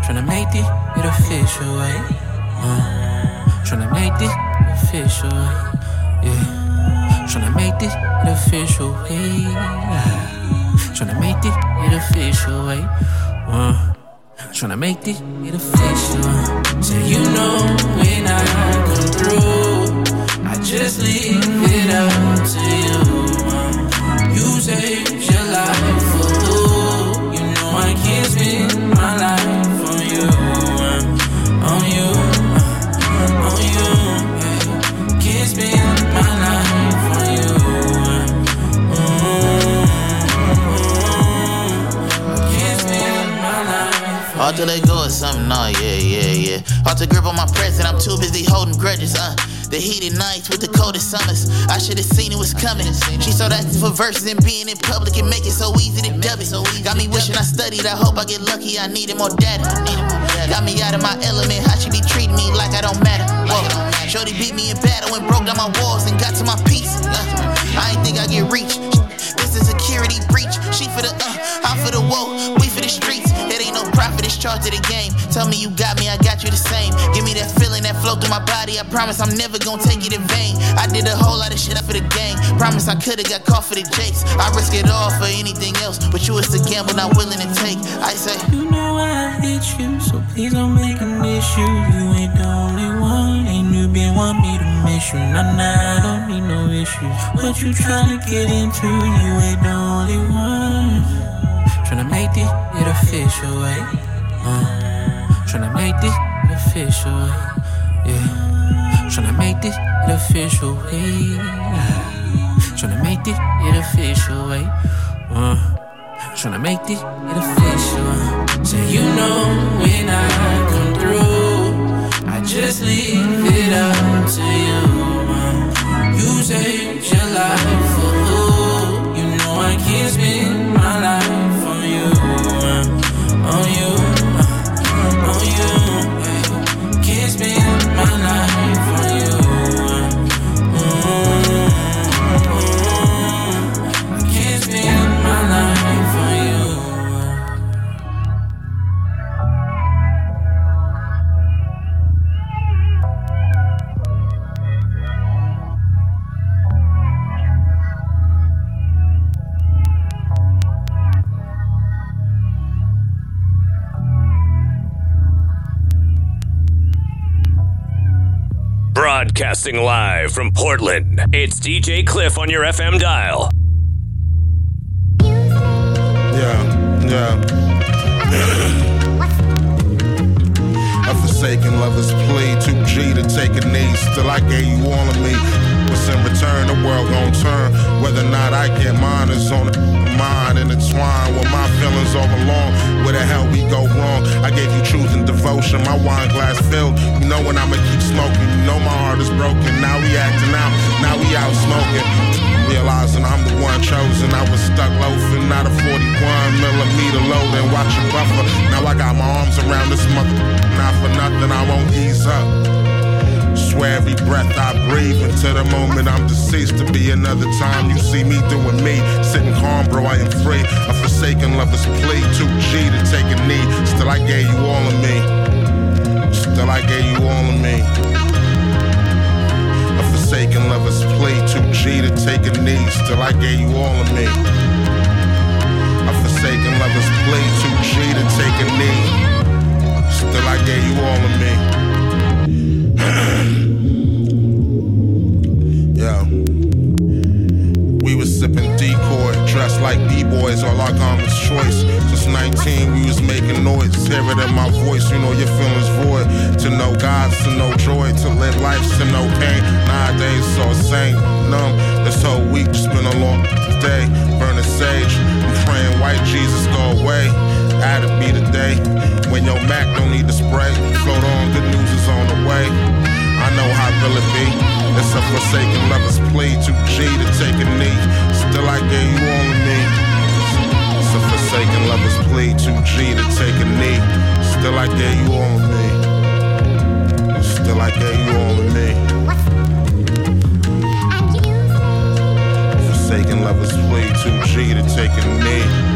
S8: Tryna make this it official, right? Uh, tryna make this official, yeah. Tryna make this official, yeah. Tryna make this official, right? Uh, Tryna make this official. Say you know when I come through, I just leave it up to you.
S24: Hard to let go of something, no, yeah, yeah, yeah. Hard to grip on my present, I'm too busy holding grudges, uh. The heated nights with the coldest summers. I should have seen it was coming. She so active for verses and being in public and make it so easy to dub it. Got me wishing I studied. I hope I get lucky. I needed more data. Got me out of my element. How she be treating me like I don't matter. Whoa. Shorty beat me in battle and broke down my walls and got to my peace. Uh, I ain't think I get reached. This is security breach. She for the uh, I'm for the woe. Charge to the game. Tell me you got me. I got you the same. Give me that feeling that flow through my body. I promise I'm never gonna take it in vain. I did a whole lot of shit up for the gang. Promise I could've got caught for the jakes. I risk it all for anything else, but you it's the gamble not willing to take. I say,
S8: You know I hate you, so please don't make an issue. You ain't the only one, and you been want me to miss you. Nah, nah, I don't need no issues. What you tryna get into? You ain't the only one. Tryna make this it official, right? Uh, tryna make this official, yeah. Tryna make this official, yeah. Tryna make this official, right? Uh, tryna make this official. Say you know when I come through, I just leave it up to you. Uh, you saved your life for who? You know I can't spend my life on you, uh, on you,
S25: Broadcasting live from Portland, it's DJ Klyph on your FM dial.
S26: Yeah, yeah. A forsaken lover's plea, 2G to take a knee. Still, I gave you all of me. What's in return? The world gon' turn. Whether or not I get mine is on mind intertwined with my feelings all along. Where the hell we go wrong? I gave you truth and devotion. My wine glass filled. You know when I'ma keep smoking. You know my heart is broken. Now we acting out. Now we out smoking. Realizing I'm the one chosen. I was stuck loafing, not a 41 millimeter load and watching buffer. Now I got my arms around this mother. Not for nothing, I won't ease up. Swear every breath I breathe until the moment I'm deceased to be another time you see me doing me. Sitting calm, bro, I am free. A forsaken lover's plea, 2G to take a knee. Still, I gave you all of me. Still, I gave you all of me. A forsaken lover's plea, 2G to take a knee. Still, I gave you all of me. A forsaken lover's plea, 2G to take a knee. Still, I gave you all of me
S27: yeah. We was sipping decoy, dressed like b-boys, all our garments choice. Since 19, we was making noise. Hear it in my voice, you know your feelings void. To know gods, to know joy, to live life, to know pain. Nowadays, so sane, numb. This whole week's been a long day. Burning sage, I'm praying white Jesus go away. That'll be the day when your Mac don't need to spray. Float on, good news is on the way. I know how real it be. It's a forsaken lover's plea. 2G to take a knee. Still, I gave you all of me. It's a forsaken lover's plea. 2G to take a knee. Still, I gave you all of me. Still, I gave you all of me. Forsaken lovers plea 2G to take a knee.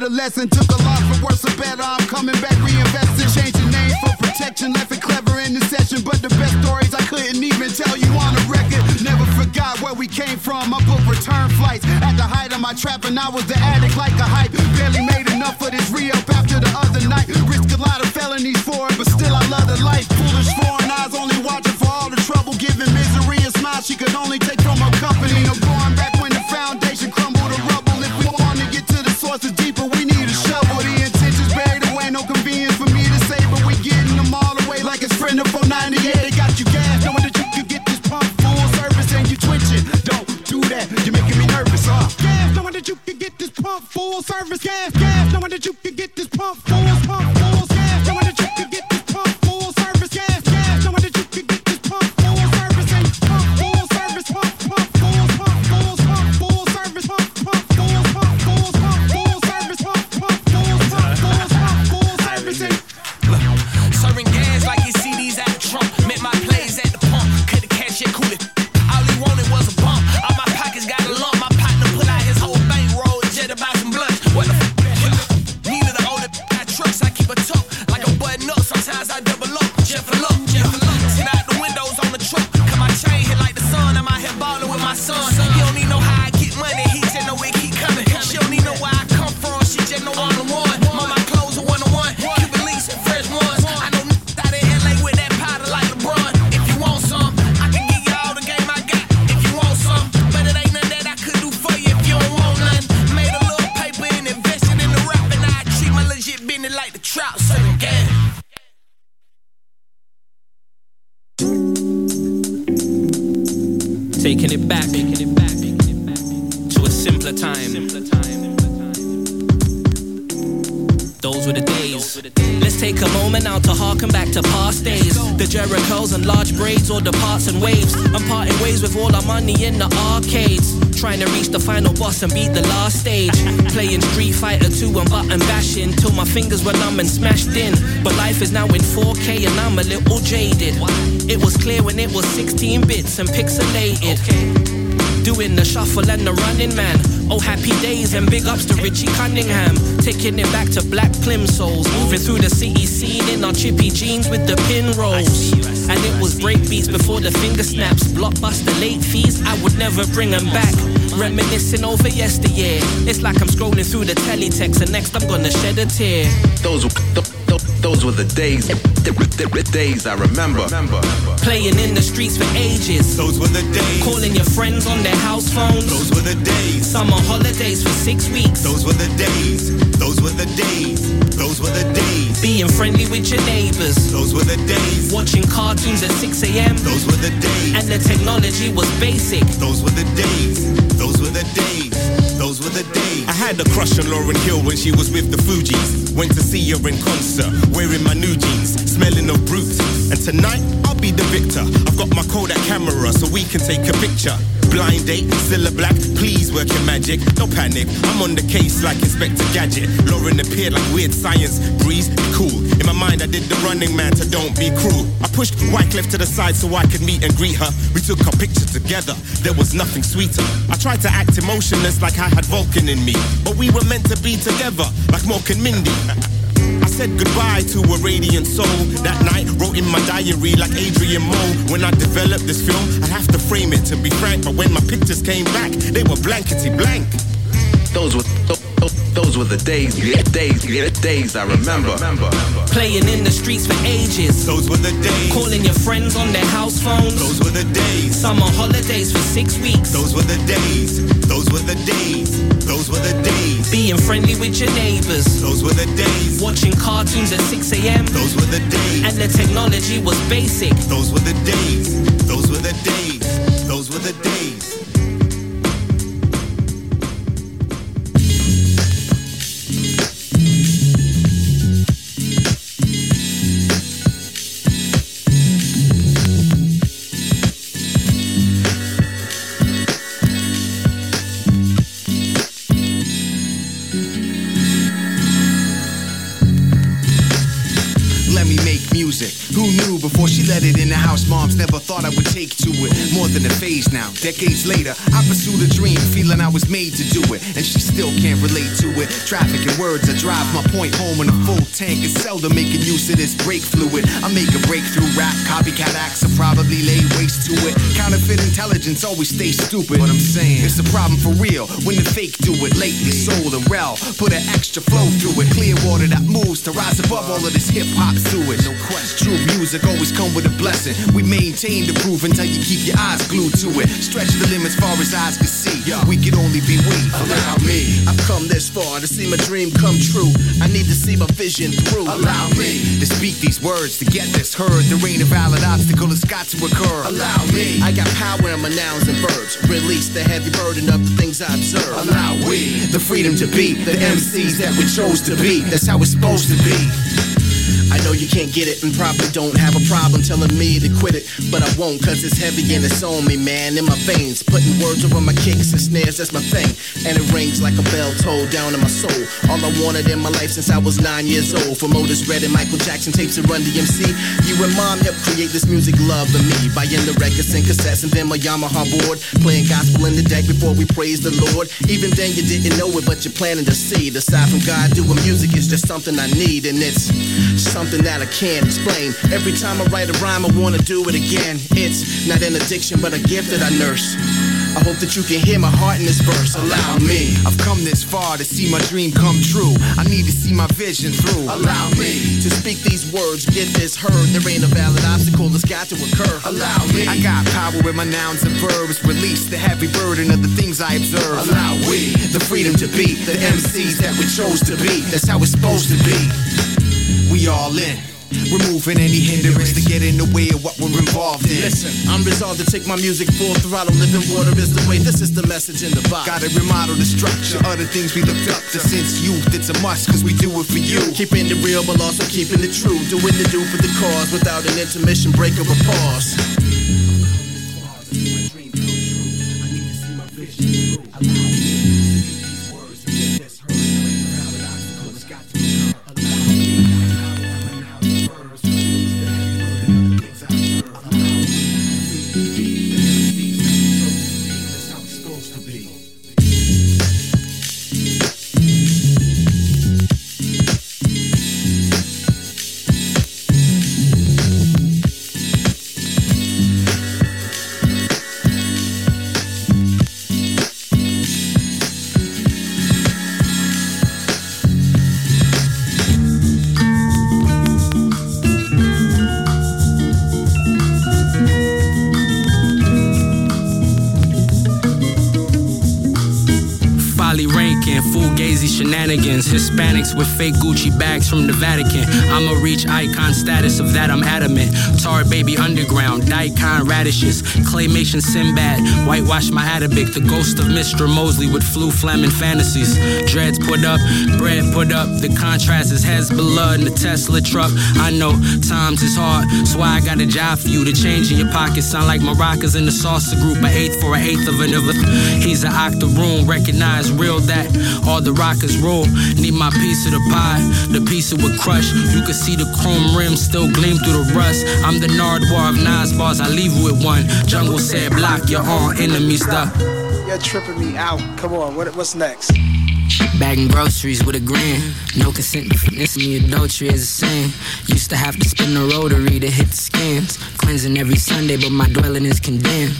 S28: with a lesson. Took a lot for worse or better. I'm coming back, reinvesting. Changing name for protection. Left it clever in the session. But the best stories I couldn't even tell you on a record. Never forgot where we came from. I booked return flights at the height of my trap, and
S5: I was that the and
S29: beat the last stage. Playing Street Fighter 2 and button bashing till my fingers were numb and smashed in. But life is now in 4K and I'm a little jaded. It was clear when it was 16 bits and pixelated. Doing the shuffle and the running man. Oh, happy days and big ups to Richie Cunningham. Taking it back to black plimsolls. Moving through the city scene in our chippy jeans with the pin rolls. And it was break beats before the finger snaps. Blockbuster late fees, I would never bring them back. Reminiscing over yesteryear. It's like I'm scrolling through the teletext and next I'm gonna shed a tear.
S30: Those were th- th- those were the days, the, the, the days I remember.
S29: Playing in the streets for ages.
S30: Those were the days.
S29: Calling your friends on their house phones.
S30: Those were the days.
S29: Summer holidays for six weeks.
S30: Those were the days. Those were the days. Those were the days.
S29: Being friendly with your neighbors.
S30: Those were the days.
S29: Watching cartoons at 6 a.m.
S30: Those were the days.
S29: And the technology was basic.
S30: Those were the days. Those were the days.
S7: Had a crush on Lauryn Hill when she was with the Fugees. Went to see her in concert, wearing my new jeans, smelling of Brut. And tonight, I'll be the victor. I've got my Kodak camera so we can take a picture. Blind date, still a black, please work your magic. No panic, I'm on the case like Inspector Gadget. Lauren appeared like weird science, breeze, cool. In my mind, I did the running man to don't be cruel. I pushed Wyclef to the side so I could meet and greet her. We took our picture together, there was nothing sweeter. I tried to act emotionless like I had Vulcan in me. But we were meant to be together, like Mork and Mindy. Said goodbye to a radiant soul. That night, wrote in my diary like Adrian Mole. When I developed this film, I'd have to frame it to be frank. But when my pictures came back, they were blankety blank.
S30: Those were th- those were the days, yeah, days, yeah, days I remember.
S29: Playing in the streets for ages.
S7: Those were the days.
S29: Calling your friends on their house phones.
S7: Those were the days.
S29: Summer holidays for six weeks.
S7: Those were the days. Those were the days. Those were the days.
S29: Being friendly with your neighbors.
S7: Those were the days.
S29: Watching cartoons at 6 a.m.
S7: Those were the days.
S29: And the technology was basic.
S7: Those were the days. Those were the days.
S5: Moms never thought I would take to it. More than a phase now. Decades later, I pursued a dream, feeling I was made to do it. And she still can't relate to it. Traffic and words, I drive my point home in a full tank. Is seldom making use of this brake fluid. I make a breakthrough rap. Copycat acts will probably lay waste to it. Counterfeit intelligence always stay stupid. What I'm saying, it's a problem for real when the fake do it. Lately, soul and rel. Put an extra flow through it. Clear water that moves to rise above all of this hip hop sewage. No question. True music always come with a blessing. We maintain the proof until you keep your eyes glued to it. Stretch the limits far as eyes can see. We can only be we.
S31: Allow me. I've come this far to see my dream come true. I need to see my vision through.
S5: Allow me to speak these words to get this heard. There ain't a valid obstacle that's got to occur.
S31: Allow me. I got power in my nouns and verbs. Release the heavy burden of the things I observe.
S5: Allow we the freedom to be the MCs that we chose to be. That's how it's supposed to be.
S31: I know you can't get it and probably don't have a problem telling me to quit it, but I won't cause it's heavy and it's on me, man, in my veins. Putting words over my kicks and snares, that's my thing. And it rings like a bell toll down in my soul. All I wanted in my life since I was nine years old. From Otis Red and Michael Jackson tapes to Run DMC. You and mom helped create this music love in me. Buying the records and cassettes and then my Yamaha board. Playing gospel in the deck before we praise the Lord. Even then you didn't know it, but you're planning to see. Aside from God doing music, it's just something I need. And it's something that I can't explain. Every time I write a rhyme, I wanna do it again. It's not an addiction, but a gift that I nurse. I hope that you can hear my heart in this verse. Allow me.
S5: I've come this far to see my dream come true. I need to see my vision through.
S31: Allow me to speak these words, get this heard. There ain't a valid obstacle that's got to occur. Allow me.
S5: I got power with my nouns and verbs. Release the heavy burden of the things I observe.
S31: Allow we
S5: the freedom to be the MCs that we chose to be. That's how it's supposed to be. We all in.
S32: Removing any hindrance to get in the way of what we're involved in.
S23: Listen, I'm resolved to take my music full throttle. Living water is the way. This is the message in the box.
S32: Gotta remodel the structure, other things we looked up to since youth. It's a must, cause we do it for you.
S23: Keeping it real, but also keeping it true. Doing the do for the cause without an intermission, break or a pause.
S33: Hispanics with fake Gucci bags from the Vatican. I'ma reach icon status of that I'm adamant. Tar baby underground, daikon radishes, claymation Sinbad, whitewash my Arabic, the ghost of Mr. Mosley with flu flamming fantasies. Dreads put up, bread put up, the contrast is Hezbollah in the Tesla truck. I know times is hard, so I got a job for you to change in your pocket. Sound like maracas in the salsa group, an eighth for an eighth of an of a. He's an octoroon, recognize real that all the rockers roll. Need my piece of the pie, the piece it would crush. You can see the chrome rims still gleam through the rust. I'm the Nardwuar of Nas bars, I leave with one. Jungle said, block your own enemies, stuff.
S34: You're tripping me out. Come on, what, what's next?
S33: Bagging groceries with a grin. No consent for me, adultery is a sin. Used to have to spin the rotary to hit the skins. Cleansing every Sunday, but my dwelling is condemned.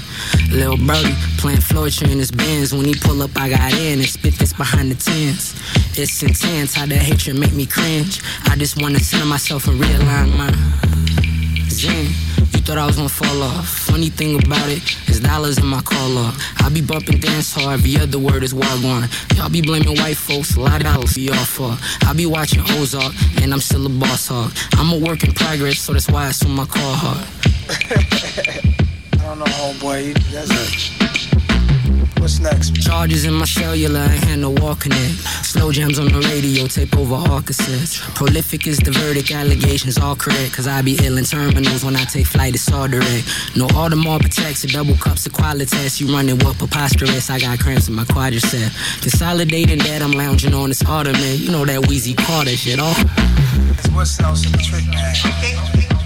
S33: Lil Brody playing Floetry in his bands. When he pull up, I got in and spit this behind the tents. It's intense how that hatred make me cringe. I just wanna center myself and realign my zen. Thought I was gonna fall off. Funny thing about it is dollars in my call log. I be bumping dance hard, every other word is wagwan. Y'all be blaming white folks, a lot of dollars for y'all for. I be watching Ozark, and I'm still a boss hog. I'm a work in progress, so that's why I assume my call hard.
S34: I don't know, homeboy. You that's it. What's next?
S33: Charges in my cellular, I had no walking it. Slow jams on the radio, tape over all cassettes. Prolific is the verdict, allegations all correct. Cause I be ill in terminals when I take flight, it's all direct. No Audemars protects, the double cups of qualitas. You running what preposterous, I got cramps in my quadricep. Consolidating that, I'm lounging on this ottoman. You know that Weezy Carter shit, oh.
S34: What's else in the trick bag?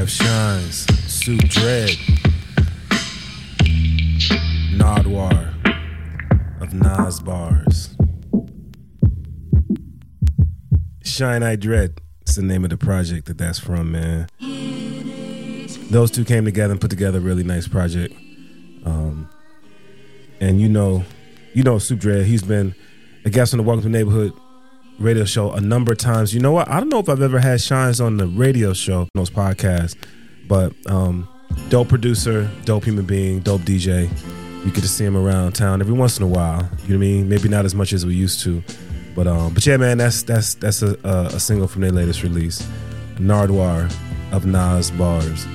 S1: Rev Shines, Soop Dread, Nardwuar of Nas Bars. Shine I Dread. It's the name of the project that that's from, man. Those two came together and put together a really nice project. Um, and you know, you know, Soop Dread. He's been a guest on the Welcome to the Neighborhood radio show a number of times. You know what? I don't know if I've ever had Shines on the radio show, those podcasts, but um, dope producer, dope human being, dope DJ. You get to see him around town every once in a while. You know what I mean? Maybe not as much as we used to, but um, but yeah, man, that's that's that's a, a, a single from their latest release, Nardwuar of Nas Bars.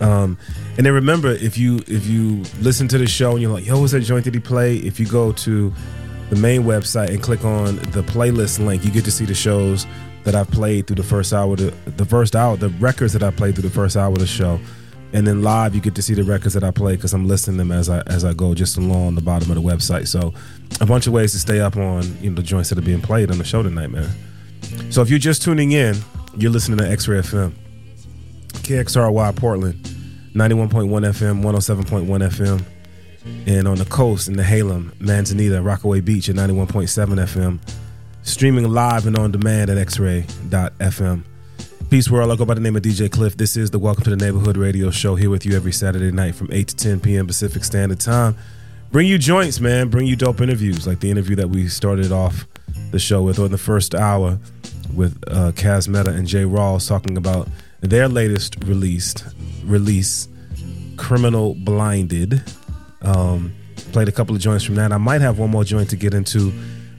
S1: Um, and then remember, if you if you listen to the show and you're like, "Yo, what's that joint that he play?" If you go to the main website and click on the playlist link, you get to see the shows that I've played through the first hour, the, the first hour, the records that I played through the first hour of the show, and then live you get to see the records that I play because I'm listing them as I as I go, just along the bottom of the website. So, a bunch of ways to stay up on you know the joints that are being played on the show tonight, man. So if you're just tuning in, you're listening to X-Ray FM, KXRY Portland, 91.1 FM, 107.1 FM and on the coast in Nehalem, Manzanita, Rockaway Beach at 91.7 FM. Streaming live and on demand at xray.fm. Peace World, I go by the name of DJ Klyph. This is the Welcome to the Neighborhood radio show here with you every Saturday night from 8 to 10 p.m. Pacific Standard Time. Bring you joints, man. Bring you dope interviews like the interview that we started off the show with, or in the first hour with uh, Cas and J Rawls talking about their latest released release, Criminal Blinded. Um, played a couple of joints from that. I might have one more joint to get into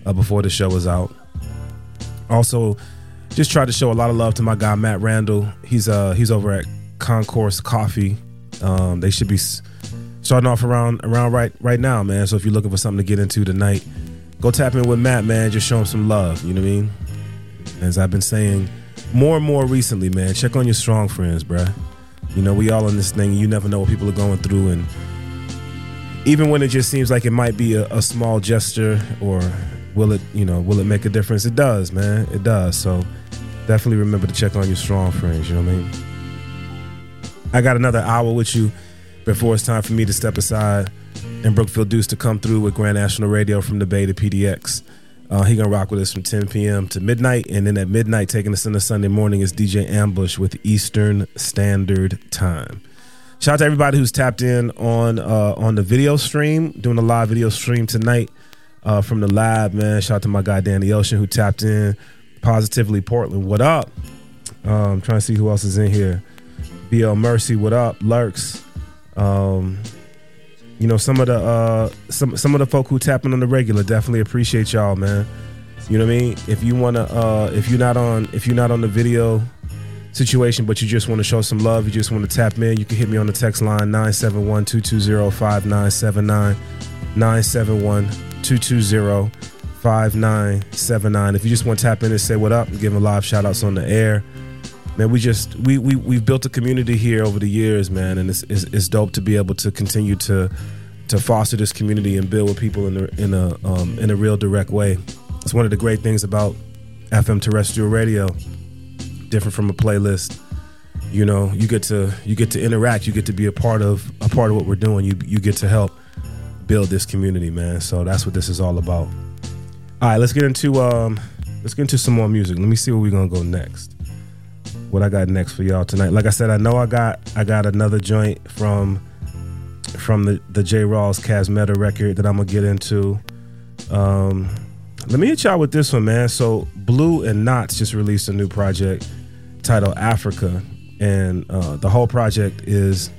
S1: uh, before the show is out. Also, just tried to show a lot of love to my guy Mat Randol. He's uh he's over at Concourse Coffee. Um, they should be starting off around around right right now, man. So if you're looking for something to get into tonight, go tap in with Matt, man. Just show him some love. You know what I mean? As I've been saying more and more recently, man. Check on your strong friends, bruh. You know, we all in this thing. You never know what people are going through, and even when it just seems like it might be a, a small gesture, or will it, you know, will it make a difference? It does, man. It does. So definitely remember to check on your strong friends. You know what I mean? I got another hour with you before it's time for me to step aside and Brookfield Duece to come through with Grand National Radio from the Bay to PDX. Uh, he gonna rock with us from 10 p.m. to midnight, and then at midnight, taking us into Sunday morning is DJ Ambush with Eastern Standard Time. Shout out to everybody who's tapped in on uh, on the video stream, doing a live video stream tonight uh, from the lab. Man, shout out to my guy Danny Ocean who tapped in. Positively Portland, what up? Um, trying to see who else is in here. BL Mercy, what up? Lurks. Um, you know some of the uh some some of the folk who tapping on the regular definitely appreciate y'all man you know what i mean if you want to uh if you're not on if you're not on the video situation but you just want to show some love you just want to tap in you can hit me on the text line 971-220-5979 971-220-5979 if you just want to tap in and say what up give them live shout outs on the air. Man we just we, we we've built a community here over the years man and it's, it's, it's dope to be able to continue to to foster this community and build with people in a in a um, in a real direct way. It's one of the great things about fm terrestrial radio different from a playlist. You know you get to you get to interact you get to be a part of a part of what we're doing. You you get to help build this community man. So that's what this is all about. All right let's get into um let's get into some more music. Let me see where we're gonna go next. What I got next for y'all tonight. Like I said, I know I got I got another joint from from the the J Rawls Cas Metah record that I'm gonna get into. Um, let me hit y'all with this one, man. So Blu and Nottz just released a new project titled Africa, and uh, the whole project is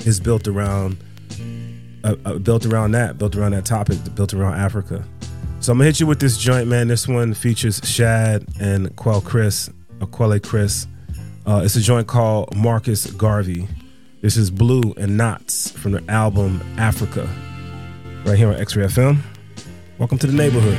S1: is built around uh, uh, built around that, built around that topic, built around Africa. So I'm gonna hit you with this joint, man. This one features Shad and Quelle Chris, or Quelle Chris. Uh, it's a joint called Marcus Garvey. This is Blu and Nottz from the album Africa, right here on X-Ray FM. Welcome to the neighborhood.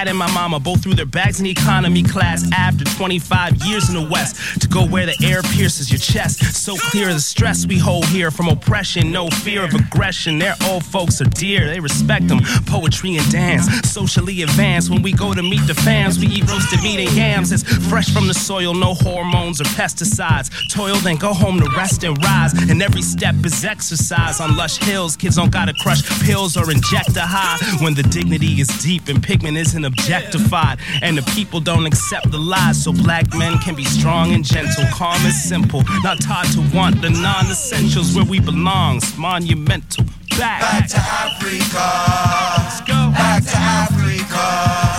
S35: Dad and my mama. Both threw their bags in economy class after 25 years in the West go where the air pierces your chest. So clear the stress we hold here from oppression, no fear of aggression. Their old folks are dear, they respect them. Poetry and dance, socially advanced. When we go to meet the fams, we eat roasted meat and yams. It's fresh from the soil, no hormones or pesticides. Toil, then go home to rest and rise. And every step is exercise on lush hills. Kids don't gotta crush pills or inject a high when the dignity is deep and pigment isn't objectified and the people don't accept the lies. So black men can be strong and gentle, calm and simple, not tied to want the non-essentials where we belong. Monumental. Back,
S13: Back to Africa.
S35: Let's go.
S13: Back to Africa.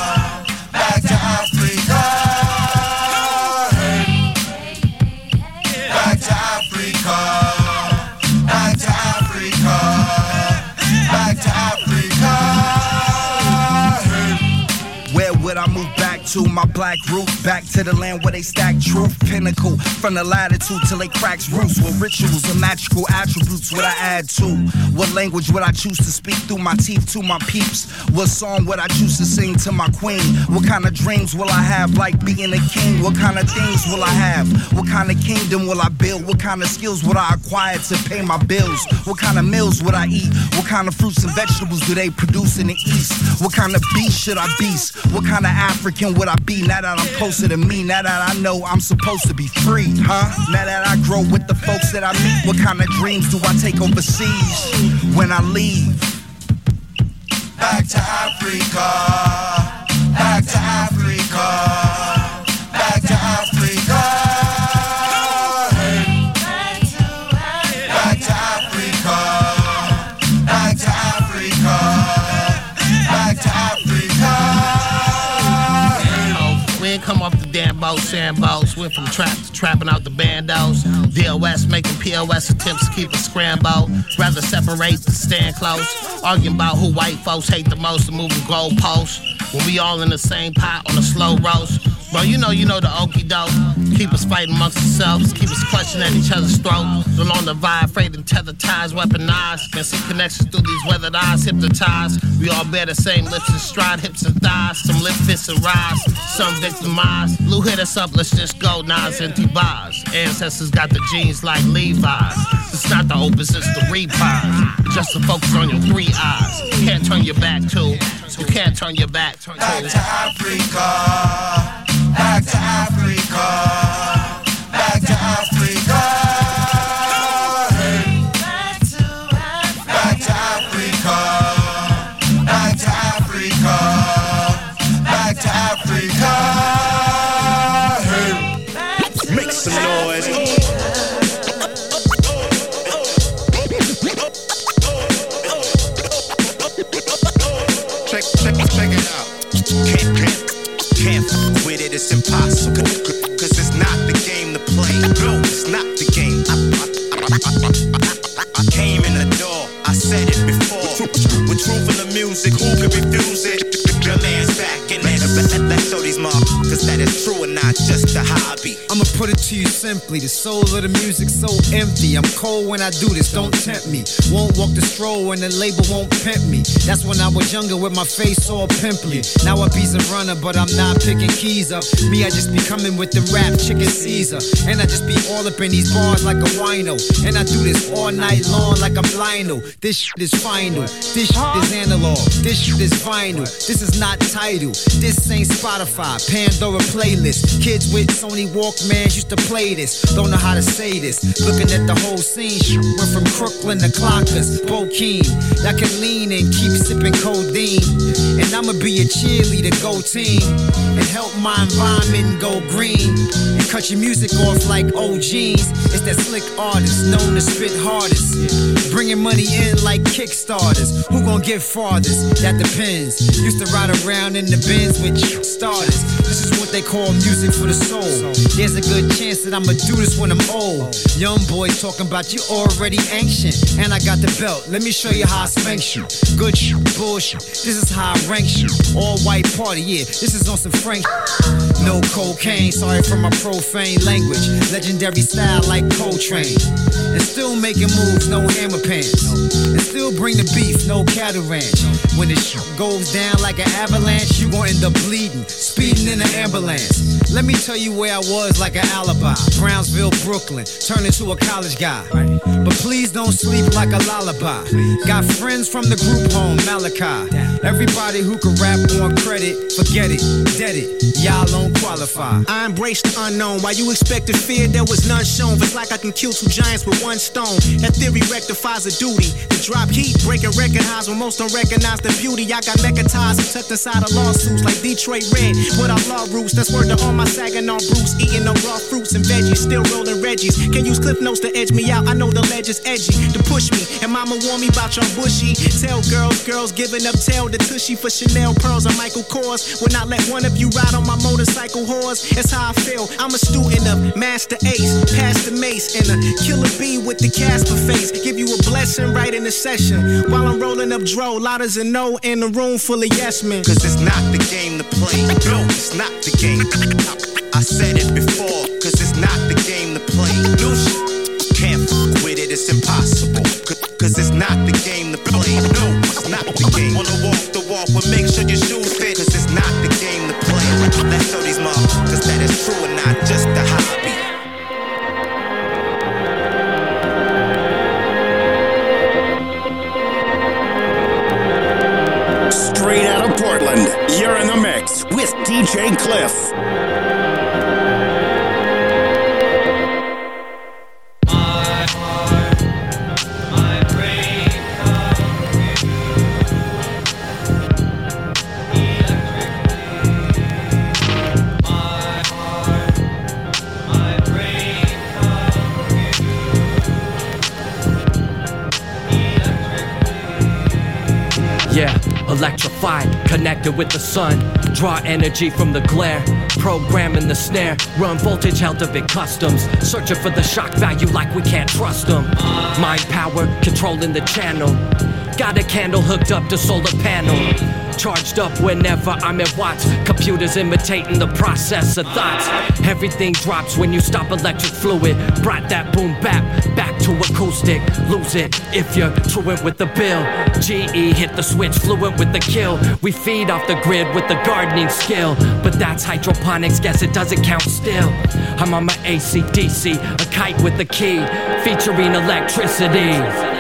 S13: To?
S5: My black roots, back to the land where they stack truth. Pinnacle from the latitude till they cracks roots. What rituals and magical attributes would I add to? What language would I choose to speak through my teeth to my peeps? What song would I choose to sing to my queen? What kind of dreams will I have like being a king? What kind of things will I have? What kind of kingdom will I build? What kind of skills would I acquire to pay my bills? What kind of meals would I eat? What kind of fruits and vegetables do they produce in the east? What kind of beast should I beast? What kind of African would I be now that I'm closer to me? Now that I know I'm supposed to be free, huh? Now that I grow with the folks that I meet, what kind of dreams do I take overseas when I leave?
S13: Back to Africa. Back to Africa.
S23: The boat, sandboats. Went from trap to trapping out the bandos. DOS making POS attempts to keep it scrambled. Rather separate than stand close. Arguing about who white folks hate the most and moving goalposts. When we all in the same pot on a slow roast. Bro, you know, you know the okie doke. Keep us fighting amongst ourselves, keep us clutching at each other's throats. Along the vibe, afraid and tether ties, weaponized. Can see connections through these weathered eyes, hypnotized. We all bear the same lips and stride, hips and thighs. Some lift fists and rise, some victimized. Blu hit us up, let's just go. Nas empty bars. Ancestors got the jeans like Levi's. It's not the opus, it's the reprise. Just to focus on your three eyes. You Can't turn your back to. You can't turn your back to.
S13: Back to Africa. Back to Africa.
S36: Just a hobby.
S37: Put it to you simply. The soul of the music so empty. I'm cold when I do this, don't tempt me. Won't walk the stroll and the label won't pimp me. That's when I was younger with my face all pimply. Now I be a runner, but I'm not picking keys up. Me, I just be coming with the rap chicken Caesar. And I just be all up in these bars like a wino. And I do this all night long like I'm Lionel. This shit is final. This shit is analog. This shit is vinyl. This is not title. This ain't Spotify, Pandora playlist. Kids with Sony Used to play this. Don't know how to say this. Looking at the whole scene, shit went from Crooklyn to Clockers, Bokeen. That can lean and keep sipping codeine. And I'ma be a cheerleader, go team. And help my environment go green. And cut your music off like OGs. It's that slick artist known to spit hardest. Bringing money in like Kickstarters. Who gon' get farthest? That depends. Used to ride around in the Benz with starters. This is what they call music for the soul. There's a good chance that I'ma do this when I'm old. Young boys talking about you already ancient. And I got the belt. Let me show you how I spank you. Good shit, bullshit. This is how I rank you. All white party, yeah. This is on some Frank. No cocaine, sorry for my profane language. Legendary style like Coltrane. And still making moves, no hammer pants. Still bring the beef, no cattle ranch. When the shit goes down like an avalanche, you gon' end up bleeding. Speeding in an ambulance. Let me tell you where I was like an alibi. Brownsville, Brooklyn, turned into a college guy. But please don't sleep like a lullaby. Got friends from the group home, Malachi. Everybody who can rap on credit, forget it, dead it. Y'all don't qualify.
S38: I embrace the unknown. While you expect expected fear, there was none shown. It's like I can kill two giants with one stone. That theory rectifies a duty. To drop heat, breaking record highs when most don't recognize the beauty. I got mecha ties tucked inside of lawsuits like Detroit Red. Without law roots, that's word to all my sagging on Bruce. Eating no raw fruits and veggies, still rolling Reggies. Can use clip notes to edge me out. I know the ledge is edgy to push me. And mama warn me about your bushy. Tell girls, girls giving up tail to tushy for Chanel pearls and Michael Kors. Will not let one of you ride on my motorcycle horse. That's how I feel. I'm a student of Masta Ace, Pastor Mace, and a killer bee with the Casper face. Give you a blessing right in the session. While I'm rolling up dro, as a no in a room full of yes men.
S39: Cause it's not the game to play. No, it's not the game. I said it before, cause it's not the game to play. No shit, can't fuck with it, it's impossible. Cause, cause it's not the game to play. No, it's not the game. Wanna walk the walk, but make sure your shoes fit. Cause it's not the game to play. Let's show these motherfuckers that it's true and not just
S40: DJ Klyph.
S41: Yeah, electrified, connected with the sun. Draw energy from the glare. Programming the snare. Run voltage held of it customs. Searching for the shock value like we can't trust them. Mind power, controlling the channel. Got a candle hooked up to solar panel. Charged up whenever I'm at watts. Computers imitating the process of thoughts. Everything drops when you stop electric fluid. Brought that boom bap back to acoustic. Lose it if you're truant with the bill. GE hit the switch, fluent with the kill. We feed off the grid with the gardening skill. But that's hydroponics, guess it doesn't count still. I'm on my ACDC, a kite with a key, featuring electricity.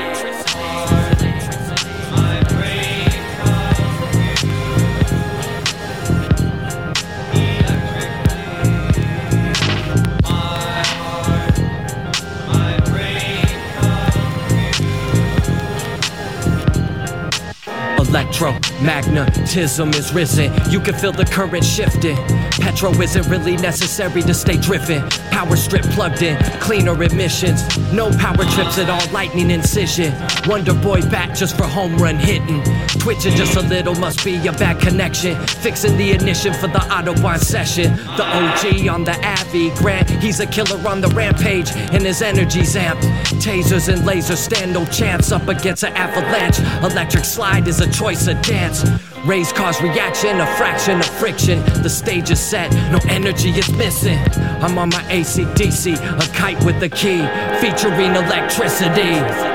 S41: Electromagnetism is risen. You can feel the current shifting. Petro isn't really necessary to stay driven. Power strip plugged in, cleaner emissions. No power trips at all, lightning incision. Wonder Boy back just for home run hitting. Twitching just a little must be a bad connection. Fixing the ignition for the Autobahn session. The OG on the Avi Grant. He's a killer on the rampage, and his energy's amped. Tasers and lasers stand no chance up against an avalanche. Electric slide is a choice of dance. Rays cause reaction, a fraction of friction. The stage is set, no energy is missing. I'm on my ACDC, a kite with a key, featuring electricity.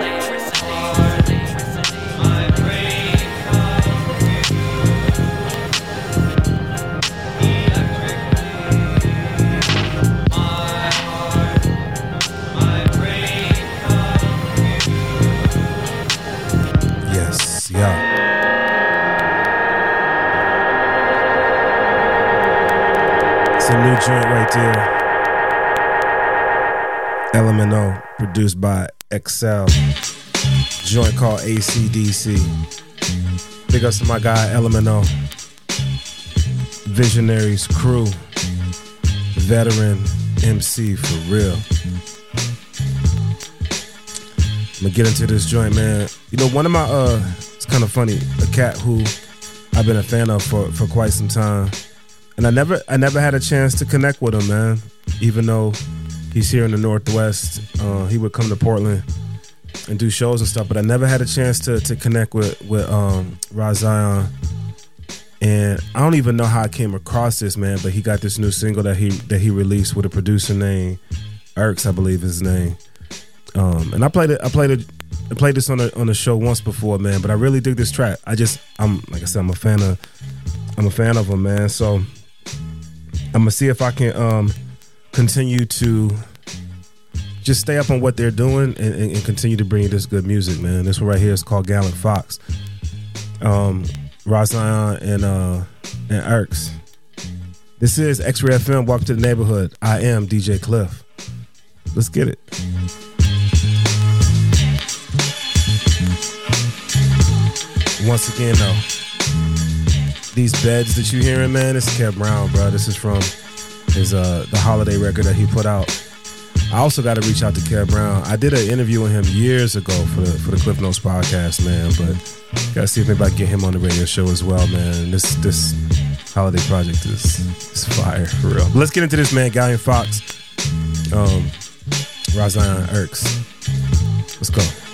S1: LMNO, produced by Excel. Joint called ACDC. Big ups to my guy LMNO. Visionaries crew. Veteran MC for real. I'm gonna get into this joint, man. You know, one of my uh it's kind of funny, a cat who I've been a fan of for, for quite some time. And I never I never had a chance to connect with him, man. Even though he's here in the Northwest. Uh, he would come to Portland and do shows and stuff, but I never had a chance to to connect with with um Ra Scion. And I don't even know how I came across this man, but he got this new single that he that he released with a producer named Irks, I believe is his name. Um, and I played it. I played it. I played this on the on the show once before, man. But I really dig this track. I just, I'm like I said, I'm a fan of, I'm a fan of him, man. So I'm gonna see if I can um, continue to just stay up on what they're doing and, and, and continue to bring you this good music, man. This one right here is called Gallant Fox. Um, Ra Scion and uh, and Erks. This is X-Ray FM. Welcome to the neighborhood. I am DJ Klyph. Let's get it. Once again, though, these beds that you're hearing, man, this is Kev Brown, bro. This is from his uh the holiday record that he put out. I also got to reach out to Kev Brown. I did an interview with him years ago for the for the Cliff Notes podcast, man. But gotta see if maybe I can get him on the radio show as well, man. This this holiday project is is fire for real. Let's get into this, man. Gallant Fox, um, Ra Scion Erks. Let's go.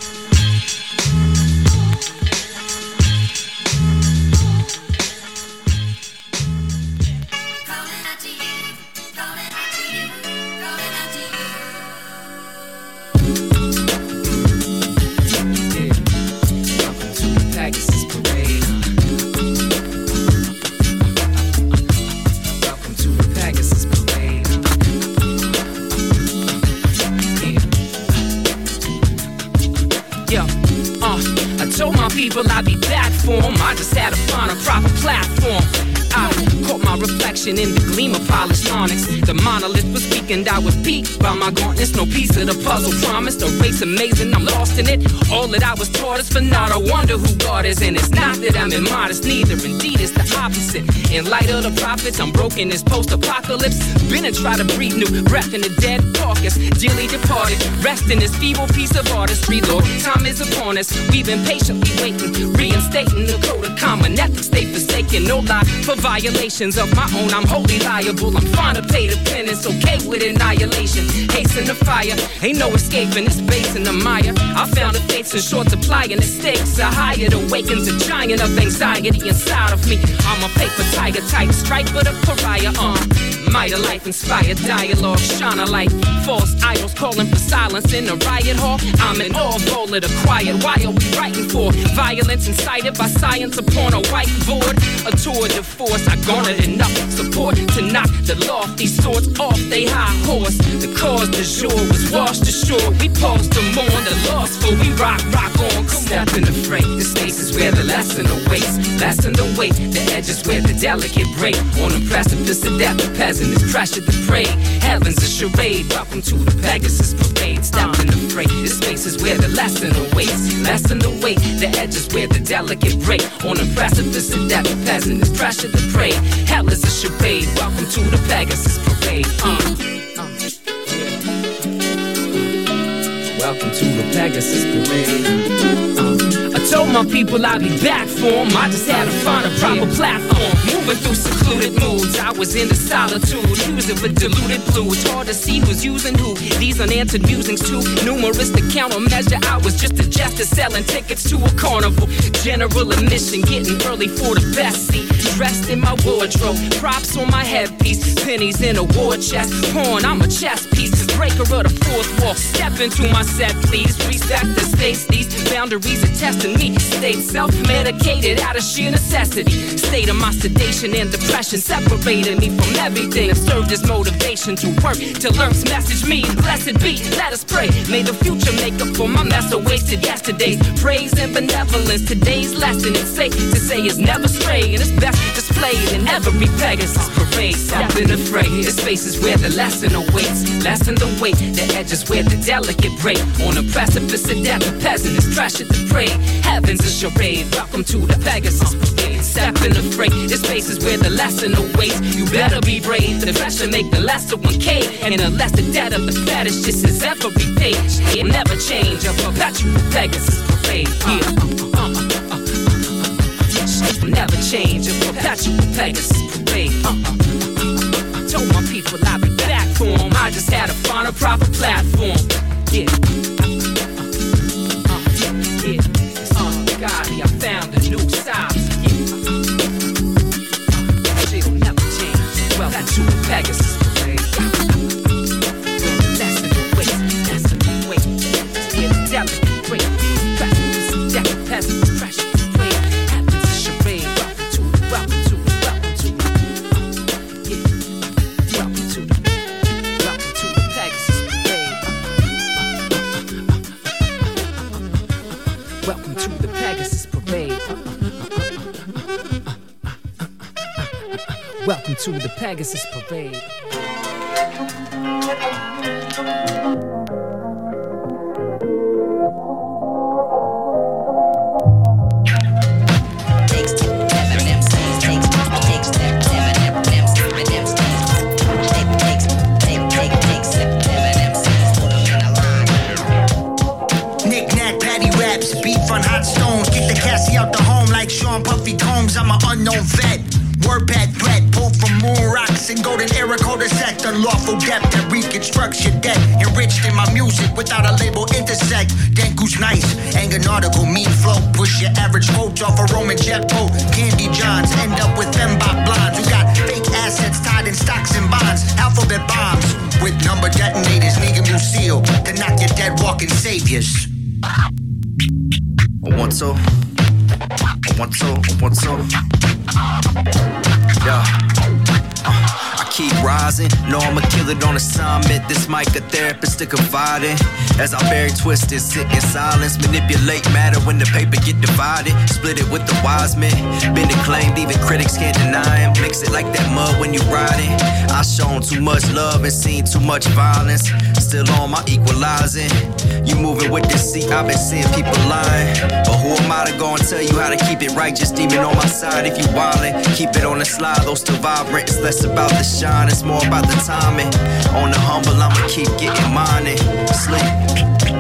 S42: People I'd be back for 'em. I just had to find a proper platform. My reflection in the gleam of polished onyx. The monolith was weakened, I was peaked by my gauntlets. No piece of the puzzle promised. A race amazing, I'm lost in it. All that I was taught is for naught. I wonder who God is, and it's not that I'm immodest, neither. Indeed, it's the opposite. In light of the prophets, I'm broken this post apocalypse. Been and try to breathe new breath in the dead carcass. Dearly departed, rest in this feeble piece of artistry, Lord. Time is upon us, we've been patiently waiting. Reinstating the code of common ethics, they forsaken. No lie for violations of my own. I'm wholly liable. I'm fine to pay the penance, okay with annihilation. Hasten the fire, ain't no escaping this base in the mire. I found the fates in short supply, and the stakes are higher. It awakens a giant of anxiety inside of me. I'm a paper tiger type, strike for the pariah. Uh. Might a life inspired dialogue, shine a light. False idols calling for silence in a riot hall. I'm an all bowl of the quiet. Why are we writing for violence incited by science upon a whiteboard? A tour de force. I garnered enough support to knock the lofty swords off they high horse. The cause du jour was washed ashore. We paused to mourn the loss, for we rock, rock on. Step in the fray. The space is where the lesson awaits. Lesson the weight. The edges where the delicate break. On the precipice of death, the peasant is pressured the prey. Heaven's a charade. Welcome to the Pegasus parade. Step in the fray. The space is where the lesson awaits. Lesson the weight. The edge is where the delicate break. On the precipice of death, the peasant is pressured to pray. Hell is a charade. Welcome to the Pegasus parade. Uh. Welcome to the Pegasus parade. Told my people I'd be back for 'em. I just had to find a proper platform. Moving through secluded moods, I was in the solitude. Using with diluted blue. It's hard to see who's using who. These unanswered musings too numerous to countermeasure. I was just a jester selling tickets to a carnival. General admission, getting early for the best seat. Dressed in my wardrobe, props on my headpiece, pennies in a war chest. Porn, I'm a chess piece. Breaker of the fourth wall. Step into my set, please. Reset the states. These boundaries are testing me. State self-medicated out of sheer necessity. State of my sedation and depression separated me from everything. And served as motivation to work till Earth's message me. Blessed be, let us pray. May the future make up for my mess of wasted yesterday's praise and benevolence. Today's lesson is safe to say is never stray, and it's best displayed in every Pegasus parade. In the fray. The is where the lesson awaits. Lessen the weight. The edges where the delicate break. On the precipice of death, the peasant is pressured to pray. Heaven's a charade. Welcome to the Pegasus parade. Step in the. This is where the lesson awaits. You better be brave. The pressure make the lesser one cave. And the debt of the fetish just is every page, it never change. A perpetual Pegasus parade. Yeah. Uh, uh, uh, Never change. A perpetual Pegasus parade. I told my people I'd be back for 'em. I just had to find a proper platform. Yeah. Uh, yeah. Uh, God, I found a new style. Yeah. Uh, shit'll never change. To the Pegasus parade. Welcome to the Pegasus Parade.
S18: Depth that reconstructs your debt. Enriched in my music without a label intersect. Denku's nice, nautical, mean flow. Push your average coach off a Roman jet boat. Candy Johns end up with fembot blondes. who got fake assets tied in stocks and bonds. Alphabet bombs with number detonators. Negan Lucille to knock your dead walking saviors.
S13: One two, one two, one two. Yeah. Uh, I keep rising. Know I'ma kill it on assignment. This mic a therapist to confide in. As I bury twisted, sit in silence. Manipulate matter when the paper get divided. Split it with the wise men. Been acclaimed, even critics can't deny him. Mix it like that mud when you riding. I shown too much love and seen too much violence. Still on my equalizing. You moving with this seat, I've been seeing people lying. But who am I to go and tell you how to keep it right? Just demon on my side if you wildin'. Keep it on the slide, though still vibrant. It's less about the shine, it's more about the timing. On the humble, I'ma keep getting mine sleep.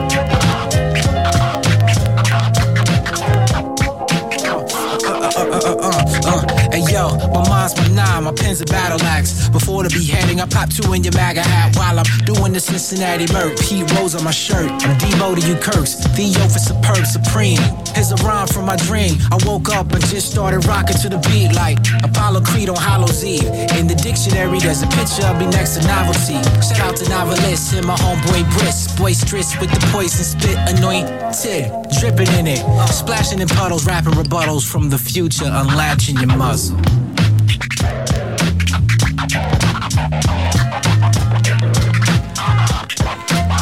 S43: My mind's my nine, my pen's a battle axe. Before the beheading, I pop two in your MAGA hat while I'm doing the Cincinnati Merc. Pete Rose on my shirt, I'm Debo to you Kirks. Theo for superb, supreme. Here's a rhyme from my dream. I woke up and just started rocking to the beat like Apollo Creed on Hallows Eve. In the dictionary, there's a picture of me next to novelty. Shout out to novelists and my homeboy BREIS. Boisterous with the poison spit, anointed, dripping in it. Splashing in puddles, rapping rebuttals from the future, unlatching your muzzle.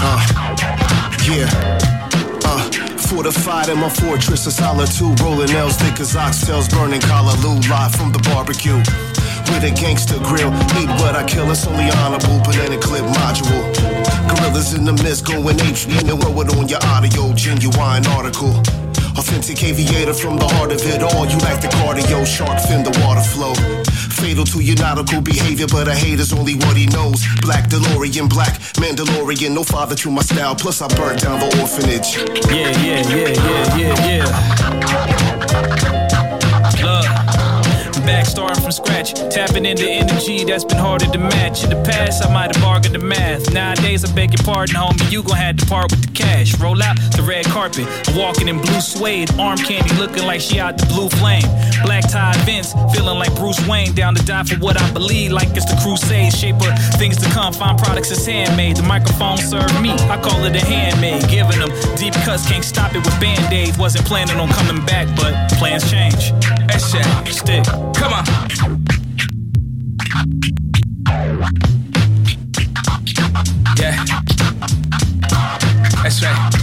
S7: Uh, yeah. Uh, fortified in my fortress of solitude, rolling nails thick as oxtails, burning callaloo, live from the barbecue. With a gangster grill, eat what I kill, it's only honorable, but in a clip module. Gorillas in the mist going H, you know it on your audio, genuine article. Authentic aviator from the heart of it all. You like the cardio, shark fin the water flow. Fatal to your nautical behavior, but a hater's only what he knows. Black DeLorean, black Mandalorian, no father to my style. Plus, I burnt down the orphanage.
S44: Yeah, yeah, yeah, yeah, yeah, yeah. Back starting from scratch, tapping into energy that's been harder to match. In the past, I might have bargained the math. Nowadays, I beg your pardon, homie, you gon' have to part with the cash. Roll out the red carpet, walking in blue suede, arm candy looking like she out the blue flame. Black tie Vince, feeling like Bruce Wayne, down to die for what I believe, like it's the crusade. Shape of things to come, find products is handmade. The microphone served me, I call it a handmade. Giving them deep cuts, can't stop it with band aids. Wasn't planning on coming back, but plans change. That's it, stick. Come on. Yeah. That's right.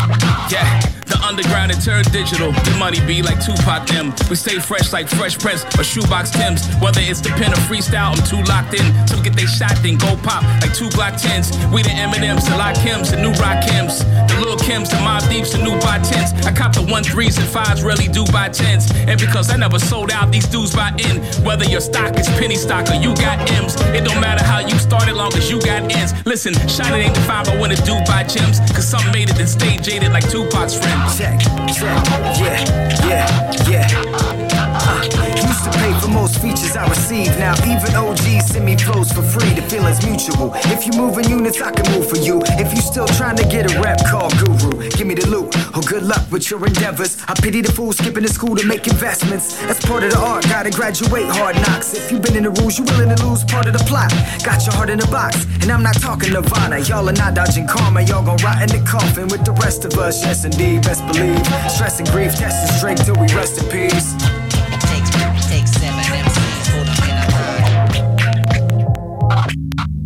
S44: Underground and turned digital. The money be like Tupac them. We stay fresh like Fresh Prince or Shoebox Tims. Whether it's the pen or freestyle, I'm too locked in. Some get they shot, then go pop like two Glock 10s. We the M&M's, the Lock Kims, the new Rock Kims. The Lil Kims, the Mob Deeps, the new buy 10s. I cop the one threes and fives, really do buy 10s. And because I never sold out, these dudes buy in. Whether your stock is penny stock or you got M's, it don't matter how you started, long as you got ends. Listen, shine it ain't the five, I wanna do buy gems. Cause some made it and stay jaded like Tupac's friend.
S18: Check, check, yeah, yeah, yeah. Uh, used to pay for most features I receive. Now even OGs send me flows for free. The feeling's mutual. If you move in units, I can move for you. If you still trying to get a rep, call Guru. Give me the loot. Oh, good luck with your endeavors. I pity the fool skipping to school to make investments. That's part of the art. Gotta graduate hard knocks. If you've been in the rules, you willing to lose part of the plot. Got your heart in a box, and I'm not talking Nirvana. Y'all are not dodging karma. Y'all gon' rot in the coffin with the rest of us. Yes, indeed, best believe. Stress and grief, test is straight till we rest in peace.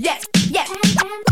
S45: yes, yes.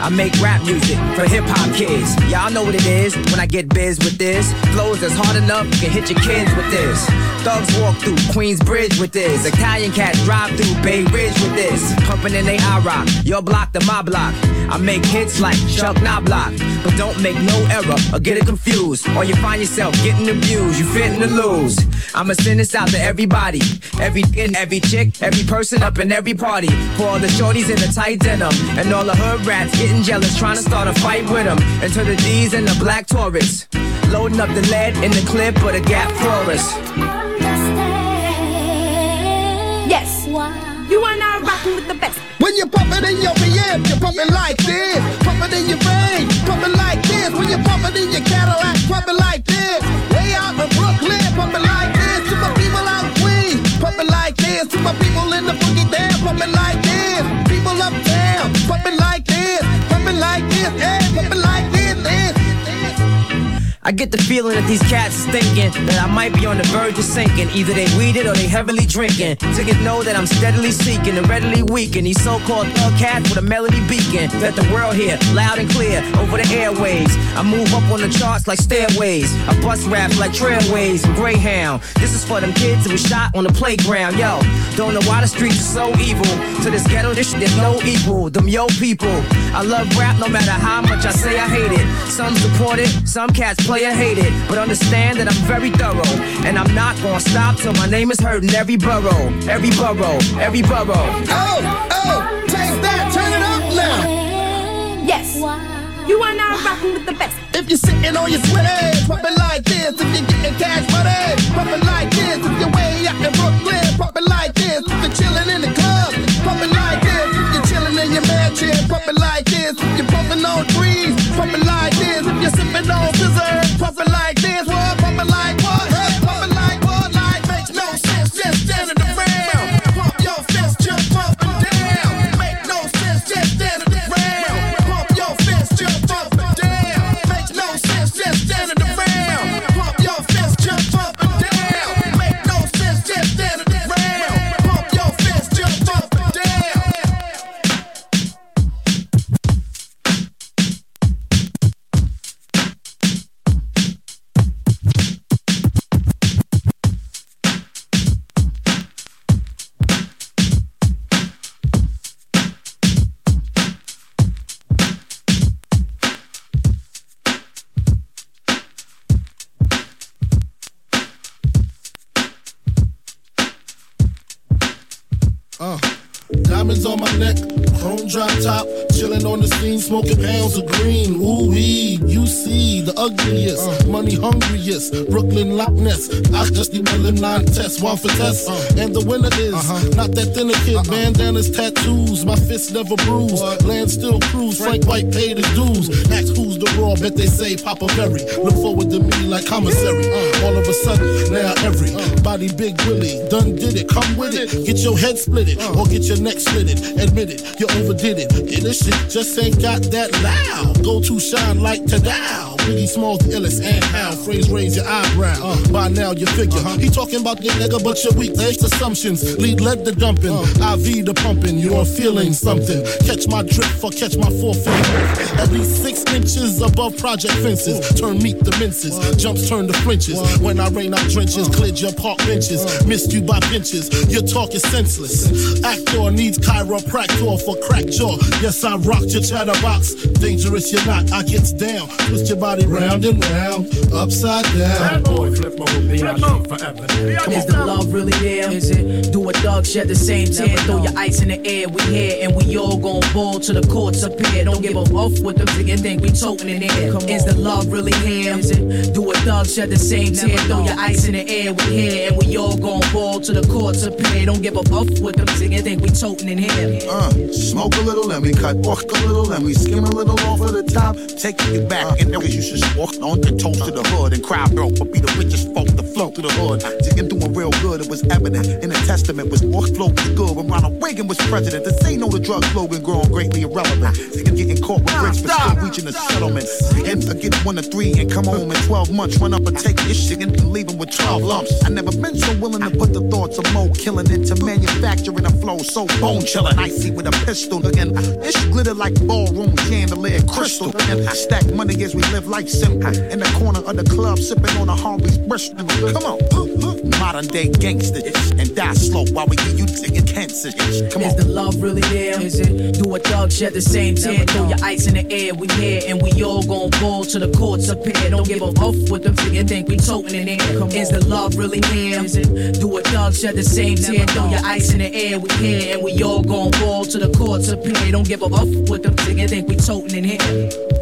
S46: I make rap music for hip hop kids. Y'all know what it is when I get biz with this. Flows that's hard enough, you can hit your kids with this. Thugs walk through Queens Bridge with this. Italian cats drive through Bay Ridge with this. Pumping in they I rock, your block to my block. I make hits like Chuck Knobloch, but don't make no error or get it confused. Or you find yourself getting abused, you fitting to lose. I'ma send this out to everybody, every in every chick, every person up in every party. For all the shorties in the tight denim, and all the hood rats getting jealous, trying to start a fight with them. And to the D's and the black Taurus, loading up the lead in the clip of the Gap Forest.
S47: Yes. You are now rocking with the best.
S48: When you pump it in your BM, you pump it like this. Pump it in your vein, pump it like this. When you pump it in your Cadillac, pump it like this. Way out in Brooklyn, pump it like this. To my people out in Queens, pump like this. To my people in the boogie down, pump it like this. People uptown, pump it like this. Pump it like this, yeah,
S46: I get the feeling that these cats is thinking that I might be on the verge of sinking. Either they weeded or they heavily drinking. Get know that I'm steadily seeking and readily weaken these so-called thug cats with a melody beacon. Let the world hear loud and clear over the airways. I move up on the charts like stairways. I bust raps like trailways and Greyhound. This is for them kids who was shot on the playground. Yo, don't know why the streets are so evil. To this ghetto, this shit is no equal. Them yo people. I love rap no matter how much I say I hate it. Some support it, some cats play or hate it. But understand that I'm very thorough. And I'm not gonna stop till my name is heard in every borough. Every borough, every borough.
S48: Oh, oh, taste that, turn it up now.
S47: Yes. You are now rocking with the best.
S48: If you're sitting on your sweater, pump it like this. If you're getting cash money, pump it like this. If you're way out in Brooklyn, pump it like this. If you're chilling in the club, pump it like this. If you're chilling in your mansion, pump it like this. If you're pumping on trees, pump it like this. If you're sipping on scissors,
S49: drop top, on the scene, smoking pounds of green. Ooh wee, you see the ugliest, money hungriest, Brooklyn Loch Ness. I just need a line test, one for test, and the winner is uh-huh. not that thinner kid. Uh-uh. Bandanas, tattoos, my fists never bruise. Land still cruise, Frank White paid his dues. Ask who's the raw, bet they say Papa Berry. Look forward to me like commissary. Uh. All of a sudden, now every uh. body big Willie done did it. Come with it, get your head split it, uh. or get your neck slit it. Admit it, you overdid it. This shit just ain't got that loud. Go to shine like Tadao. Biggie Smalls, the illest and how. Phrase raise your eyebrow. Uh, by now you figure. He talking about your nigga, but your weak there's assumptions. Lead led the dumping, IV the pumping. You're feeling something. Catch my drift or catch my forefinger. At least six inches above project fences. Turn meat to minces. Jumps turn to flinches. When I rain out drenches, cleared your park benches. Missed you by benches. Your talk is senseless. Actor needs chiropractor for crack jaw. Yes, I rocked your chatterbox. Dangerous, you're not. I gets down. Twist your body round and round. Upside down. boy, flip forever.
S46: Is the love really there? Is it? Do a dog shed the same tear? Throw your ice in the air. We here and we all gon' ball to the courts up here. Don't give a off with them nigga think we toting in air. Is the love really here? Is it? Do a dog shed the same tear? Throw your ice in the air. We here and we all gon' ball to the courts up here. Don't give a off with them nigga think we toting in here.
S50: Uh, smoke a little, let me cut walk a little, let me skim a little off of the top. Take it back, and because you
S49: should walk on and toes to the hood and crowd broke, but be the richest folk to flow through the hood. Digging doing real good, it was evident in the testament was more flow was good when Ronald Reagan was president. To say no to drug slogan growing greatly irrelevant. Digging getting caught with bricks, but still reaching a settlement. And get one to three and come home in 12 months, run up and take this shit and leave him with 12 lumps. I never been so willing to put the thoughts of mo killing into manufacturing a flow so bone chilling. Icy with a pistol again. This glitter like ballroom chandelier crystal. And stack money as we live life simple. In the corner of the club, sipping on a Harvey's Bristol. Come on, modern day gangster and die slow while we give you taking cancer. Come
S51: Is the love really there? Is it? Do a thug shed the same tear? Throw your ice in the air, we here, and we all gon' ball to the courts up here. Don't give a fuck with them till you think we toting in air. Is the love really here? Is it? Do a thug shed the same tear? Throw your ice in the air, we here, and we all gon' ball to the courts up here. Don't give a fuck with them till you think we toting in here.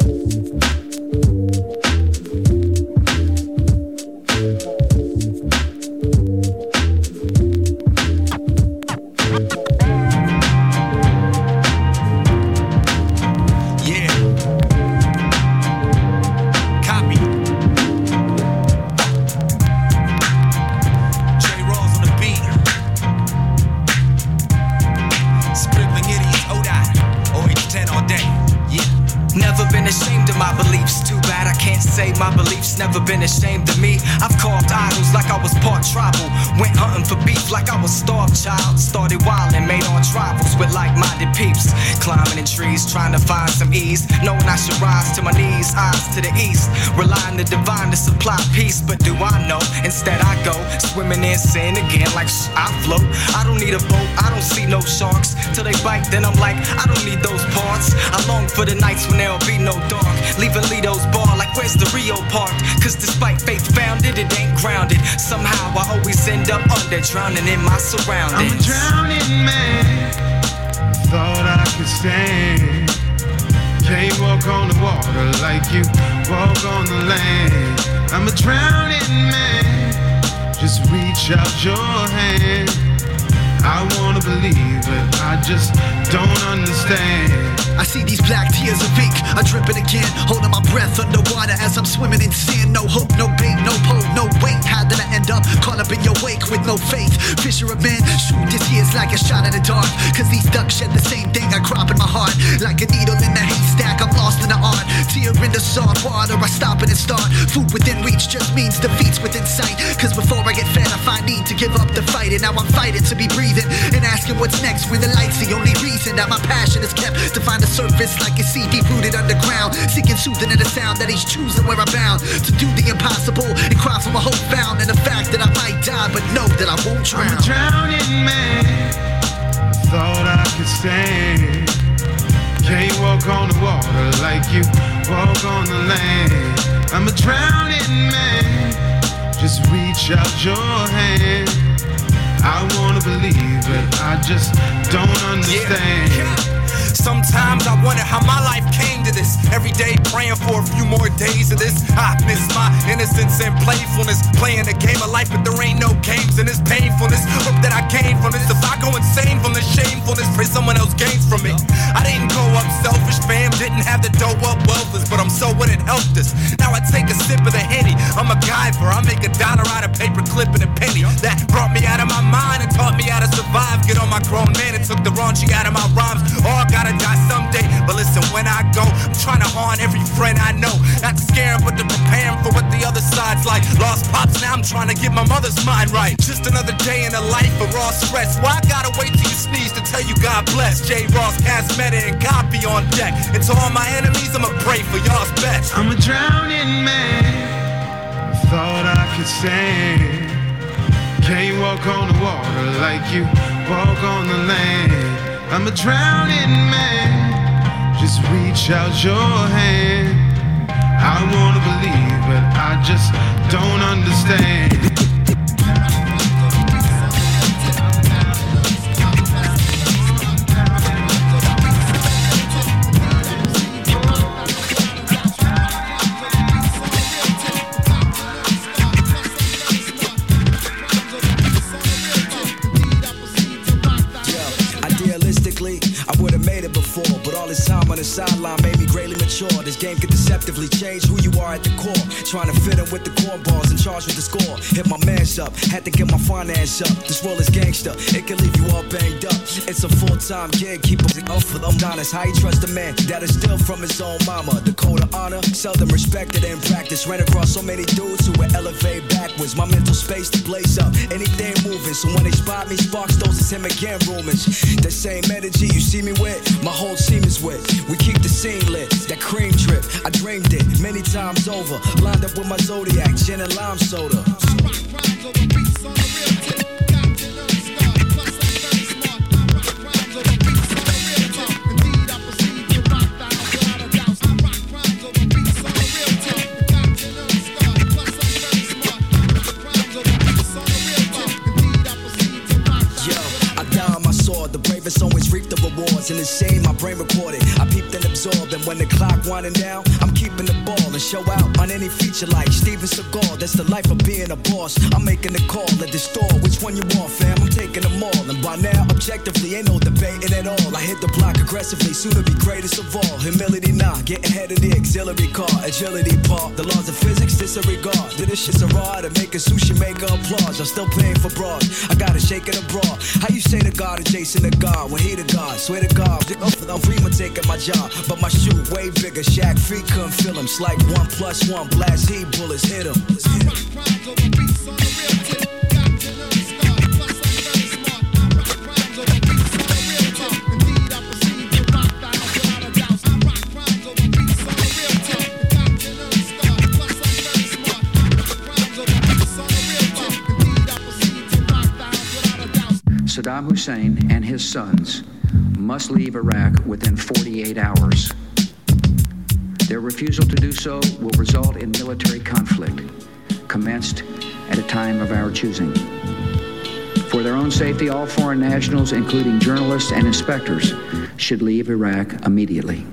S12: Trying to find some ease. Knowing I should rise to my knees, eyes to the east. Relying the divine to supply peace. But do I know? Instead I go swimming in sin again like sh- I float. I don't need a boat, I don't see no sharks. Till they bite, then I'm like, I don't need those parts. I long for the nights when there'll be no dark. Leaving Lido's bar like where's the Rio Park? Cause despite faith founded, it ain't grounded. Somehow I always end up under, drowning in my surroundings.
S27: I'm a drowning man. Thought I could stand. Can't walk on the water like you walk on the land. I'm a drowning man. Just reach out your hand. I wanna believe it, I just don't understand.
S5: I see these black tears of ink, I dripping again, holding my breath underwater as I'm swimming in sin. No hope, no bait, no pole, no weight. How did I end up caught up in your wake with no faith? Fisher of men, shoot this year's like a shot in the dark. Cause these ducks shed the same thing I crop in my heart. Like a needle in the haystack, I'm lost in the art. Tear in the salt water, I stop and start. Food within reach just means defeats within sight. Cause before I get fed, I find need to give up the fight. And now I'm fighting to be breathing and asking what's next when the light's the only reason that my passion is kept to find a surface like a deep rooted underground. Seeking soothing in the sound that he's choosing where I'm bound to do the impossible and cry for my hope found and the fact that I might die, but know that I won't drown.
S27: I'm a drowning man. Thought I could stand. Can't walk on the water like you walk on the land. I'm a drowning man. Just reach out your hand. I wanna believe it, I just don't understand.
S52: Sometimes I wonder how my life came to this. Every day praying for a few more days of this. I miss my innocence and playfulness. Playing the game of life, but there ain't no games in this painfulness. Hope that I came from this. If I go insane from the shamefulness, pray someone else gains from it. I didn't grow up selfish, fam. Didn't have the dough up wealthless, but I'm so what it helped us. Now I take a sip of the henny. I'm a guy for I make a dollar out of paper clip and a penny. That brought me out of my mind and taught me how to survive. Get on my grown man and took the raunchy out of my rhymes. All gotta die someday. But listen, when I go, I'm trying to haunt every friend I know. Not to scare 'em, but to prepare 'em for what the other side's like. Lost pops, now I'm trying to get my mother's mind right. Just another day in the life of raw stress. Why I gotta wait till you sneeze to tell you God bless? J. Rawls, Casmeta, and Copy on deck. And to all my enemies, I'ma pray for y'all's best.
S27: I'm a drowning man. Thought I could stand. Can't walk on the water like you walk on the land. I'm a drowning man. Just reach out your hand. I wanna believe, but I just don't understand.
S12: The sideline made me
S18: greatly mature. This game can deceptively change who you are at the core. Trying to fit in with the cornballs and charge with the score. Hit my man's up, had to get my finance up. This world is gangster, it can leave you all banged up. It's a full time gig, keep it off for them honest. How you trust a man that is still from his own mama? The code of honor, seldom respected in practice. Ran across so many dudes who would elevate backwards. My mental space to blaze up, anything moving. So when they spot me, sparks those is him again rumors. That same energy you see me with, my whole team is with. We keep the scene lit, that cream drip. I dreamed it many times over. Lined up with my zodiac, gin and lime soda. Winding down, I'm keeping the ball and show out on any feature like Steven Seagal. That's the life of being a boss. I'm making the call at the store. Which one you want, fam? I'm taking them all. And by now, objectively, ain't no debating at all. I hit the block aggressively, soon to be greatest of all. Humility, nah, getting ahead of the auxiliary car. Agility, part. The laws of physics, disregard. Did this shit's a raw to make a sushi maker applause. I'm still paying for bras. I gotta shake it abroad. How you say to God adjacent to God when he the God? Swear to God, I'm free for taking my job. But my shoe way bigger. Shaq feet couldn't feel him. It's like one plus one. Blast he bullets hit him.
S27: Saddam Hussein and his sons must leave Iraq within 48 hours. Their refusal to do so will result in military conflict, commenced at a time of our choosing. For their own safety, all foreign nationals, including journalists and inspectors, should leave Iraq immediately.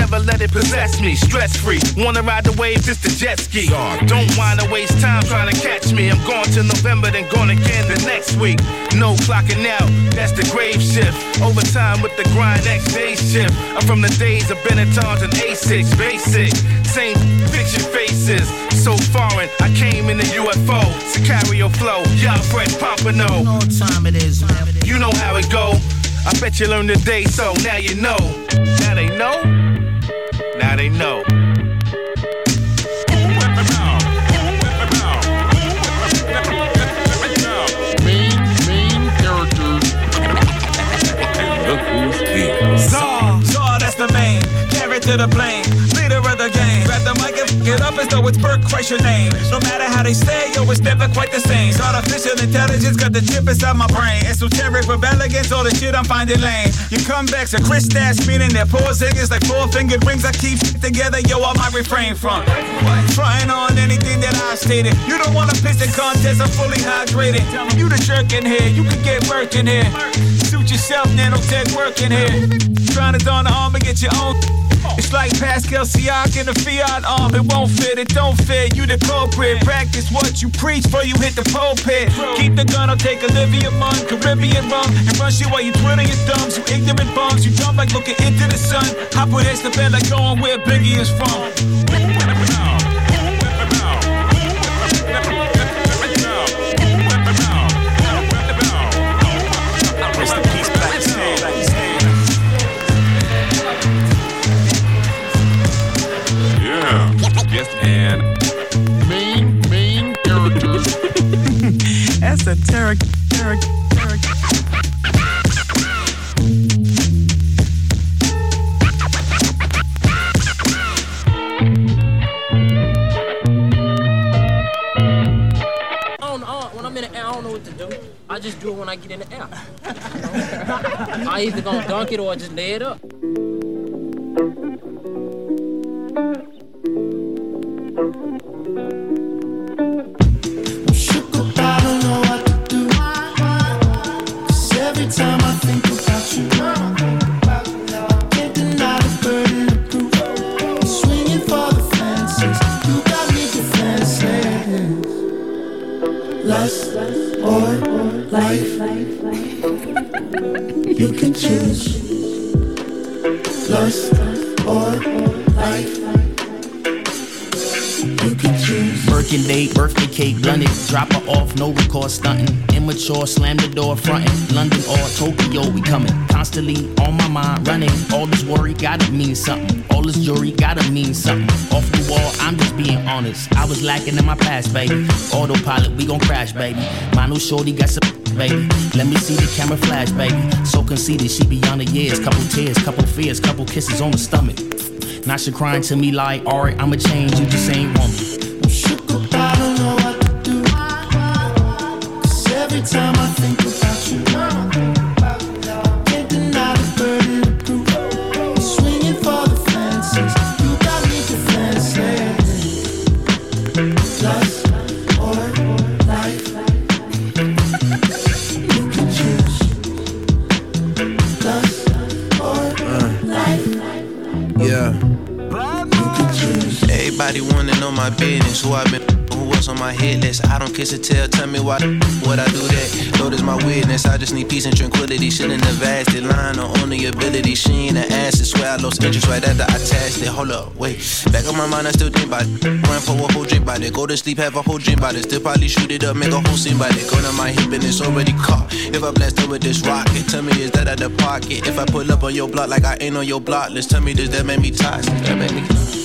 S53: Never
S49: let it possess me. Stress free, wanna ride the waves, it's the jet ski. Don't wanna waste time trying to catch me. I'm going to November, then going again the next week. No clocking out, that's the grave shift. Overtime with the grind, next day shift. I'm from the days of Benettons and A6, basic. Same picture faces, so foreign. I came in the UFO, Sicario flow, y'all fresh pompano. Know time it is, man. You know how it go. I bet you learned today, so now you know. Now they know now they know.
S54: Main, characters.
S49: Look who's here. Zaw, Zaw, that's the main to Zod.
S10: twice your name. No matter how they say, yo, it's never quite the same. Artificial intelligence got the chip inside my brain. Esoteric with elegance, all the shit I'm finding lame. Your comebacks are Chris Stash, meaning they're poor singers like four fingered rings. I keep together, yo, I might refrain from. Trying on anything that I stated. You don't want to piss the contest, I'm fully hydrated. You the jerk in here, you can get work in here. Suit yourself, nanotech work in here. Trying to don the arm and get your own. It's like Pascal Siak in a Fiat arm. It won't fit, it don't fit. You the culprit. Practice what you preach before you hit the pulpit. Keep the gun, I'll take Olivia Munn, Caribbean rum, and rush you while you twiddle your thumbs. You ignorant bums, you dumb like looking into the sun. I put heads to bed like going where Biggie is from.
S55: What to do. I just do it when I get in the air. You know? I either gonna dunk it or just lay it up.
S48: You can choose. Lust or life. You can choose.
S56: Birkin date, birthday cake, blunted. Drop her off, no record stunting. Immature, slam the door fronting. London or Tokyo, we coming. Constantly on my mind, running. All this worry gotta mean something. All this jewelry gotta mean something. Off the wall, I'm just being honest. I was lacking in my past, baby. Autopilot, we gon' crash, baby. My new shorty got some. Baby, let me see the camera flash, baby. So conceited, she beyond the years. Couple tears, couple fears, couple kisses on the stomach. Now she crying to me like, alright, I'ma change, you just ain't woman.
S48: I'm shook up, I don't know what to do. 'Cause every time I
S57: list. I don't kiss or tell, tell me why, what I do that. Lord is my witness, I just need peace and tranquility. Shouldn't have asked it, lying on only ability. She ain't an ass, swear I lost interest right after I tasked it. Hold up, wait, back on my mind, I still think about it. Run for a whole drink by it, go to sleep, have a whole dream about it. Still probably shoot it up, make a whole scene by it. Go on my hip and it's already caught. If I blast her with this rocket, tell me is that out the pocket? If I pull up on your block like I ain't on your block let's tell me does that make me toxic? That make me.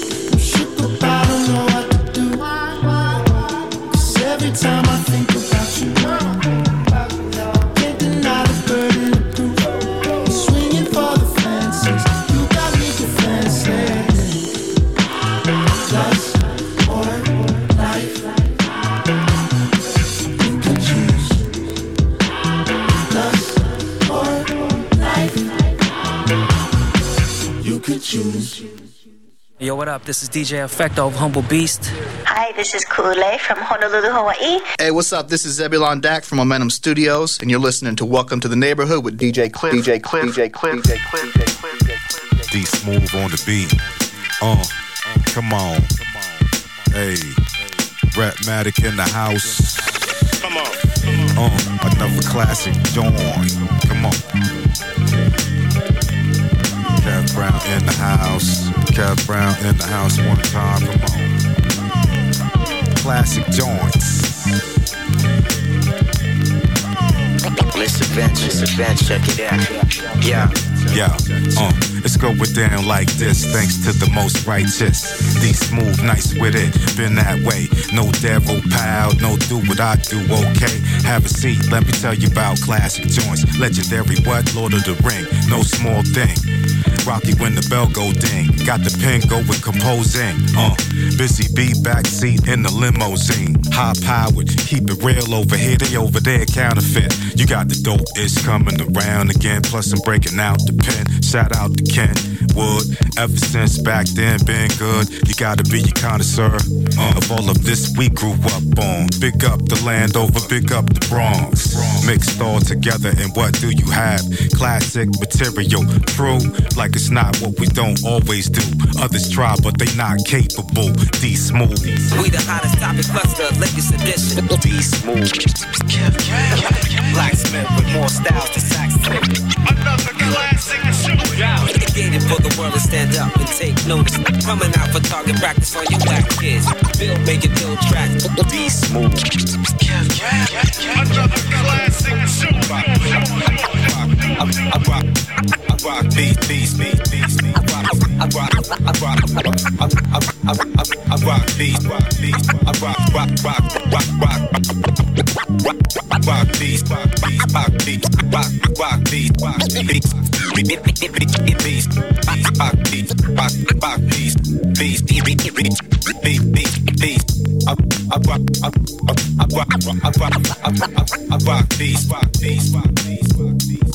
S58: Up? This is DJ Efechto of Humble Beast.
S59: Hi, this is Kule from Honolulu, Hawaii.
S60: Hey, what's up? This is Zebulon Dak from Momentum Studios, and you're listening to Welcome to the Neighborhood with DJ Klyph. DJ Klyph. DJ Klyph. DJ Klyph. DJ Klyph.
S30: D smooth on the beat. Uh, come on. Hey, Rapmatic in the house. Come on. Uh, another classic joint. Come on. Kev Brown in the house. Kev Brown in the house one time. Come on. Classic joints.
S43: Let's advance, let's advance, check it out. Yeah.
S30: Yeah, uh, it's going down like this, thanks to the most righteous. These smooth, nice with it, been that way. No devil, pal, no do what I do, okay? Have a seat, let me tell you about classic joints. Legendary what? Lord of the Ring, no small thing. Rocky when the bell go ding. Got the pen going composing. Uh, busy bee backseat in the limousine. High powered, keep it real over here. They over there counterfeit. You got the dope it's coming around again. Plus I'm breaking out the pen. Shout out to Ken Wood. Ever since back then, been good. You gotta be your connoisseur. Uh, of all of this we grew up on. Big up the land over, big up the Bronx. Mixed all together, and what do you have? Classic material, true, like it's not what we don't always do. Others try, but they not capable. D smooth.
S61: We the hottest topic cluster, latest edition.
S43: D smooth.
S61: Blacksmith with more styles to Saxon.
S62: Another classic show.
S61: Dedicated for the world to stand up and take notice. Coming out for target practice on your black kids. Build, make it build track.
S43: D smooth.
S62: Another classic show.
S61: I, I rock, I rock beat, beat, beat. I rock, I rock, I rock, I I, I, I, I rock rock. I rock, rock, rock, rock, rock, rock, rock, rock beat, rock rock beat, rock, rock beat, rock rock rock, rock. I, I rock, I, I rock, I rock, I rock, I rock beat, rock rock rock beat.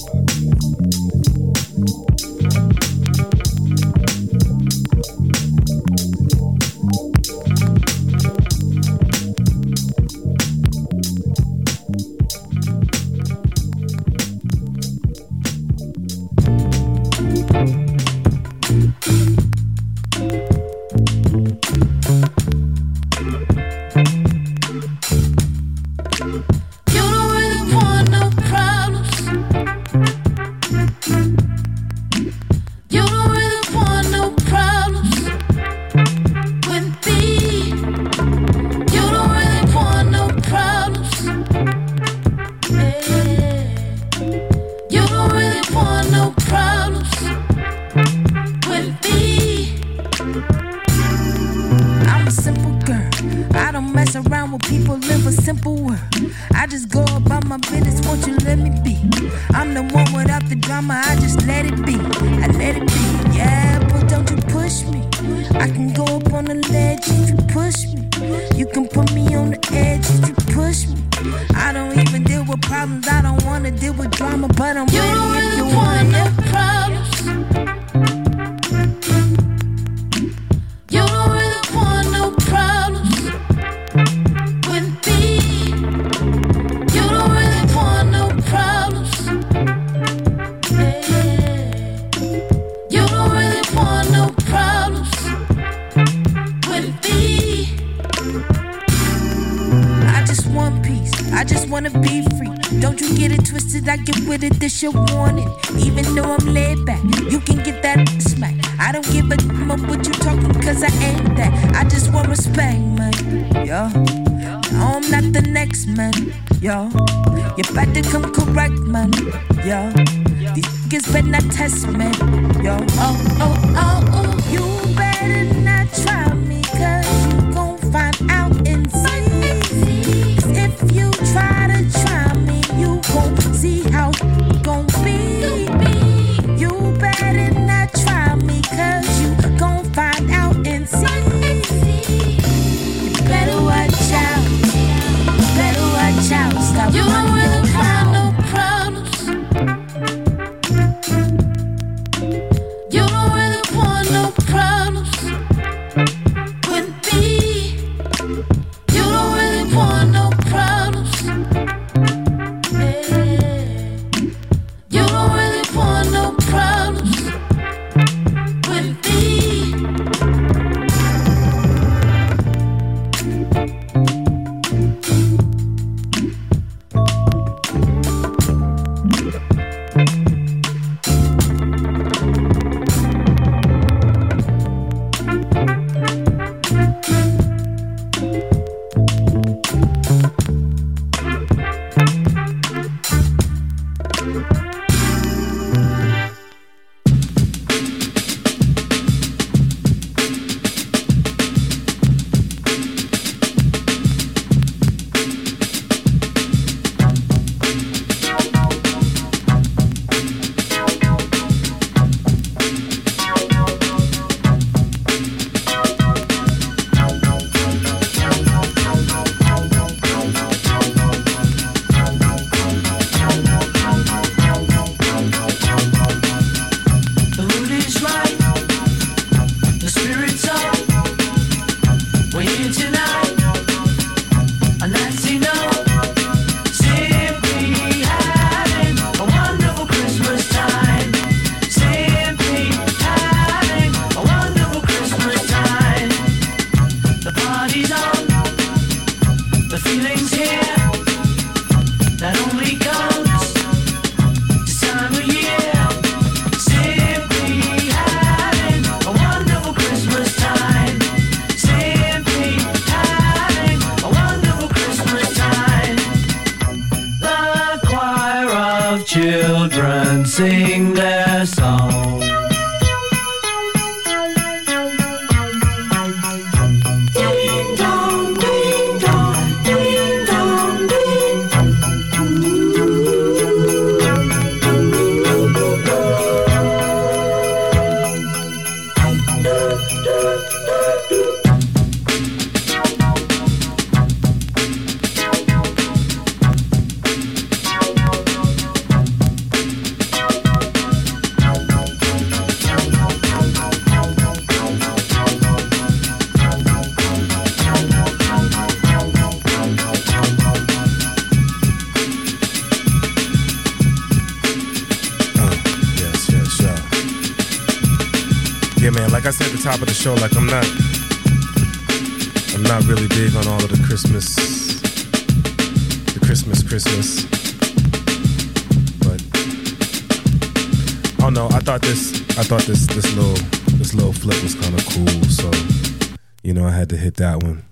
S63: To
S1: hit that one,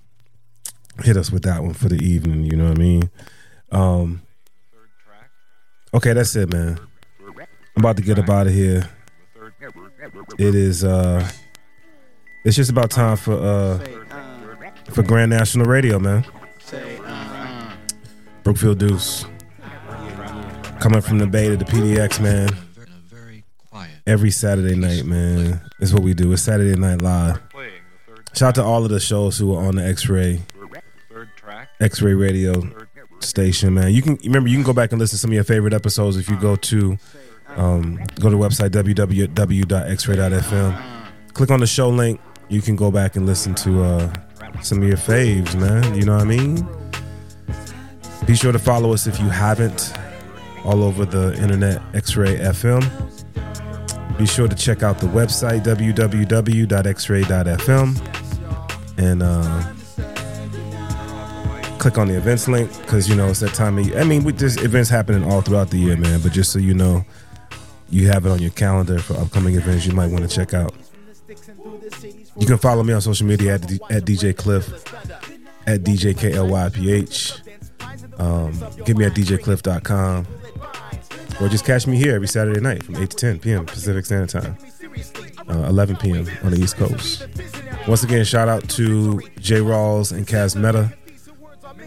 S1: hit us with that one for the evening. You know what I mean? Um. Okay, that's it, man. I'm about to get up out of here. It is uh it's just about time for uh for Grand National Radio, man. Brookfield Duece. Coming from the Bay to the PDX, man. Every Saturday night, man. Is what we do. It's Saturday Night Live. Shout out to all of the shows who are on the X-Ray X-Ray Radio station, man. You can remember you can go back and listen to some of your favorite episodes if you go to um, go to the website www.xray.fm. Click on the show link. You can go back and listen to uh, some of your faves, man. You know what I mean? Be sure to follow us if you haven't all over the internet, X-Ray FM. Be sure to check out the website www.xray.fm and uh, click on the events link because you know it's that time of year. I mean, with this events happening all throughout the year, man. But just so you know, you have it on your calendar for upcoming events you might want to check out. You can follow me on social media at, at DJ Klyph, at DJ KLYPH. Um, get me at DJKlyph.com. Or just catch me here every Saturday night from 8 to 10 p.m. Pacific Standard Time, uh, 11 p.m. on the East Coast. Once again, shout out to J. Rawls and Cas Metah.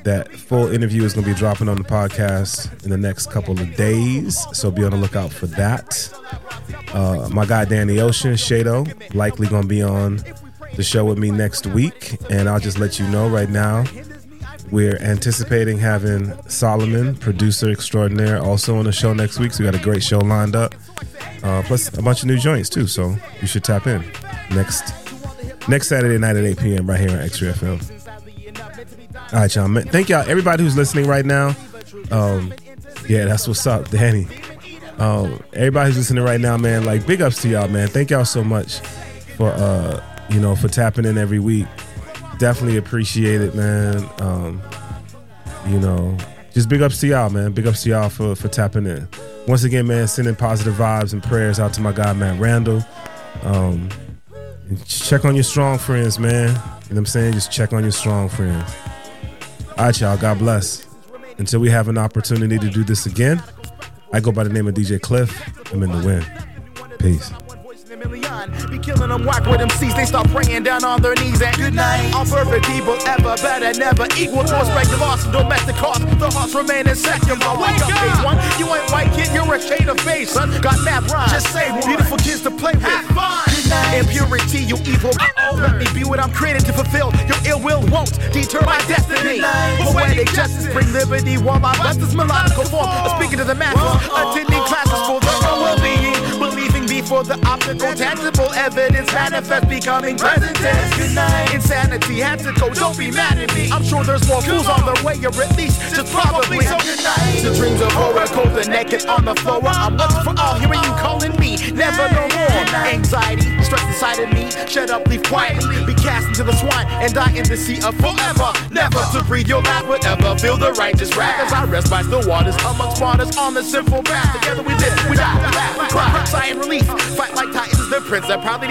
S1: That full interview is going to be dropping on the podcast in the next couple of days, so be on the lookout for that. Uh, my guy Danny Ocean, Shado, likely going to be on the show with me next week, and I'll just let you know right now. We're anticipating having Solomon, producer extraordinaire, also on the show next week. So we got a great show lined up, uh, plus a bunch of new joints too. So you should tap in next next Saturday night at 8 p.m. right here on X-Ray FM. All right, y'all. Man, thank y'all. Everybody who's listening right now. Um, yeah, that's what's up, Danny. Um, everybody who's listening right now, man. Like, big ups to y'all, man. Thank y'all so much for uh, you know, for tapping in every week. Definitely appreciate it, man. Um, you know, just big ups to y'all, man. Big ups to y'all for for tapping in. Once again, man, sending positive vibes and prayers out to my guy Mat Randol. Um, check on your strong friends, man. You know what I'm saying? Just check on your strong friends. All right, y'all. God bless. Until we have an opportunity to do this again, I go by the name of DJ Klyph. I'm in the win. Peace.
S27: Be killing them whack with MCs, they start praying down on their knees and good night. All perfect people ever better, never equal to respect the loss of domestic cost. The hearts remain in second. But wake up, phase one. You ain't white kid, you're a shade of face, son. Got mad rhymes. Just say one. Beautiful kids to play with. Have fun. Impurity, you evil. Let me be what I'm created to fulfill. Your ill will won't deter my destiny. Poetic justice, bring liberty while my best is melodical form. Speaking to the masses, attending classes for their own well-being. Believing before the optical, tangible evidence manifest, becoming present tense. Good night. Insanity had to go. Don't be mad at me. I'm sure there's more fools on their way, or at least just probably. So good night. The dreams of horror, cold and naked on the floor. I'm once for all, hearing you calling me. Never no Anxiety, stress inside of me, shut up, leave quietly, be cast into the swine and die in the sea of forever. Never to breathe your last whatever. Feel the righteous wrath as I rest by still waters amongst martyrs on the sinful path. Together we live, we die, we laugh, we cry, sigh and relief. Fight like titans, the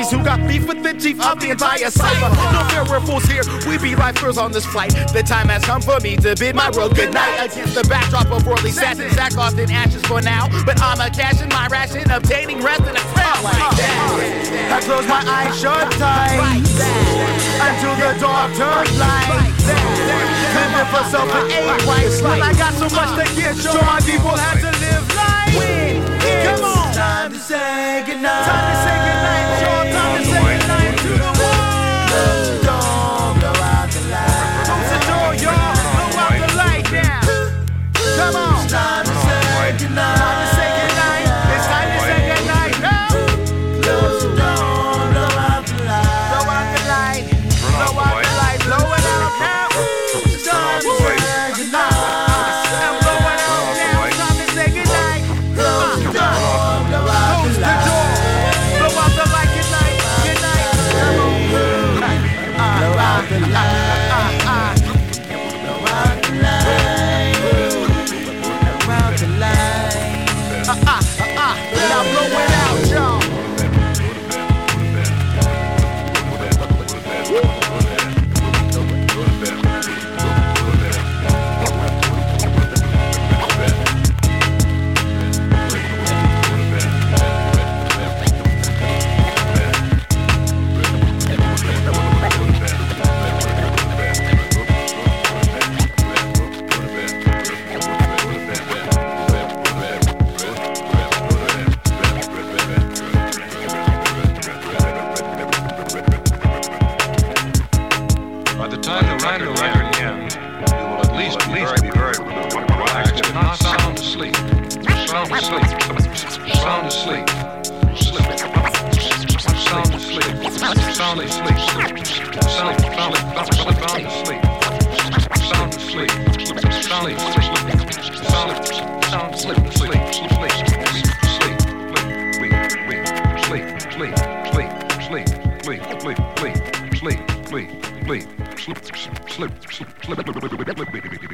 S27: ladies who got beef with the chief of the entire cipher. No fear, we're fools here. We be lifers on this flight. The time has come for me to bid my world goodnight against the backdrop of worldly sadness. Sack off in ashes for now, but I'm a cash in my ration, obtaining rest in a that. I close my eyes shut tight until the dark turns light. Living for self and ain't right. When I got so much to give, so my people had to live life. Come on. Time to say goodnight. Time to say goodnight,
S64: sound asleep. Sound asleep. Sound asleep. Sound sound sleep. Sleep. Sleep. Sleep. Sleep. Sleep. Sleep. Sleep. Sleep. Sleep. Sleep. Sleep. Sleep. Sleep. Sleep. Sleep. Sleep. Sleep. Sleep. Sleep.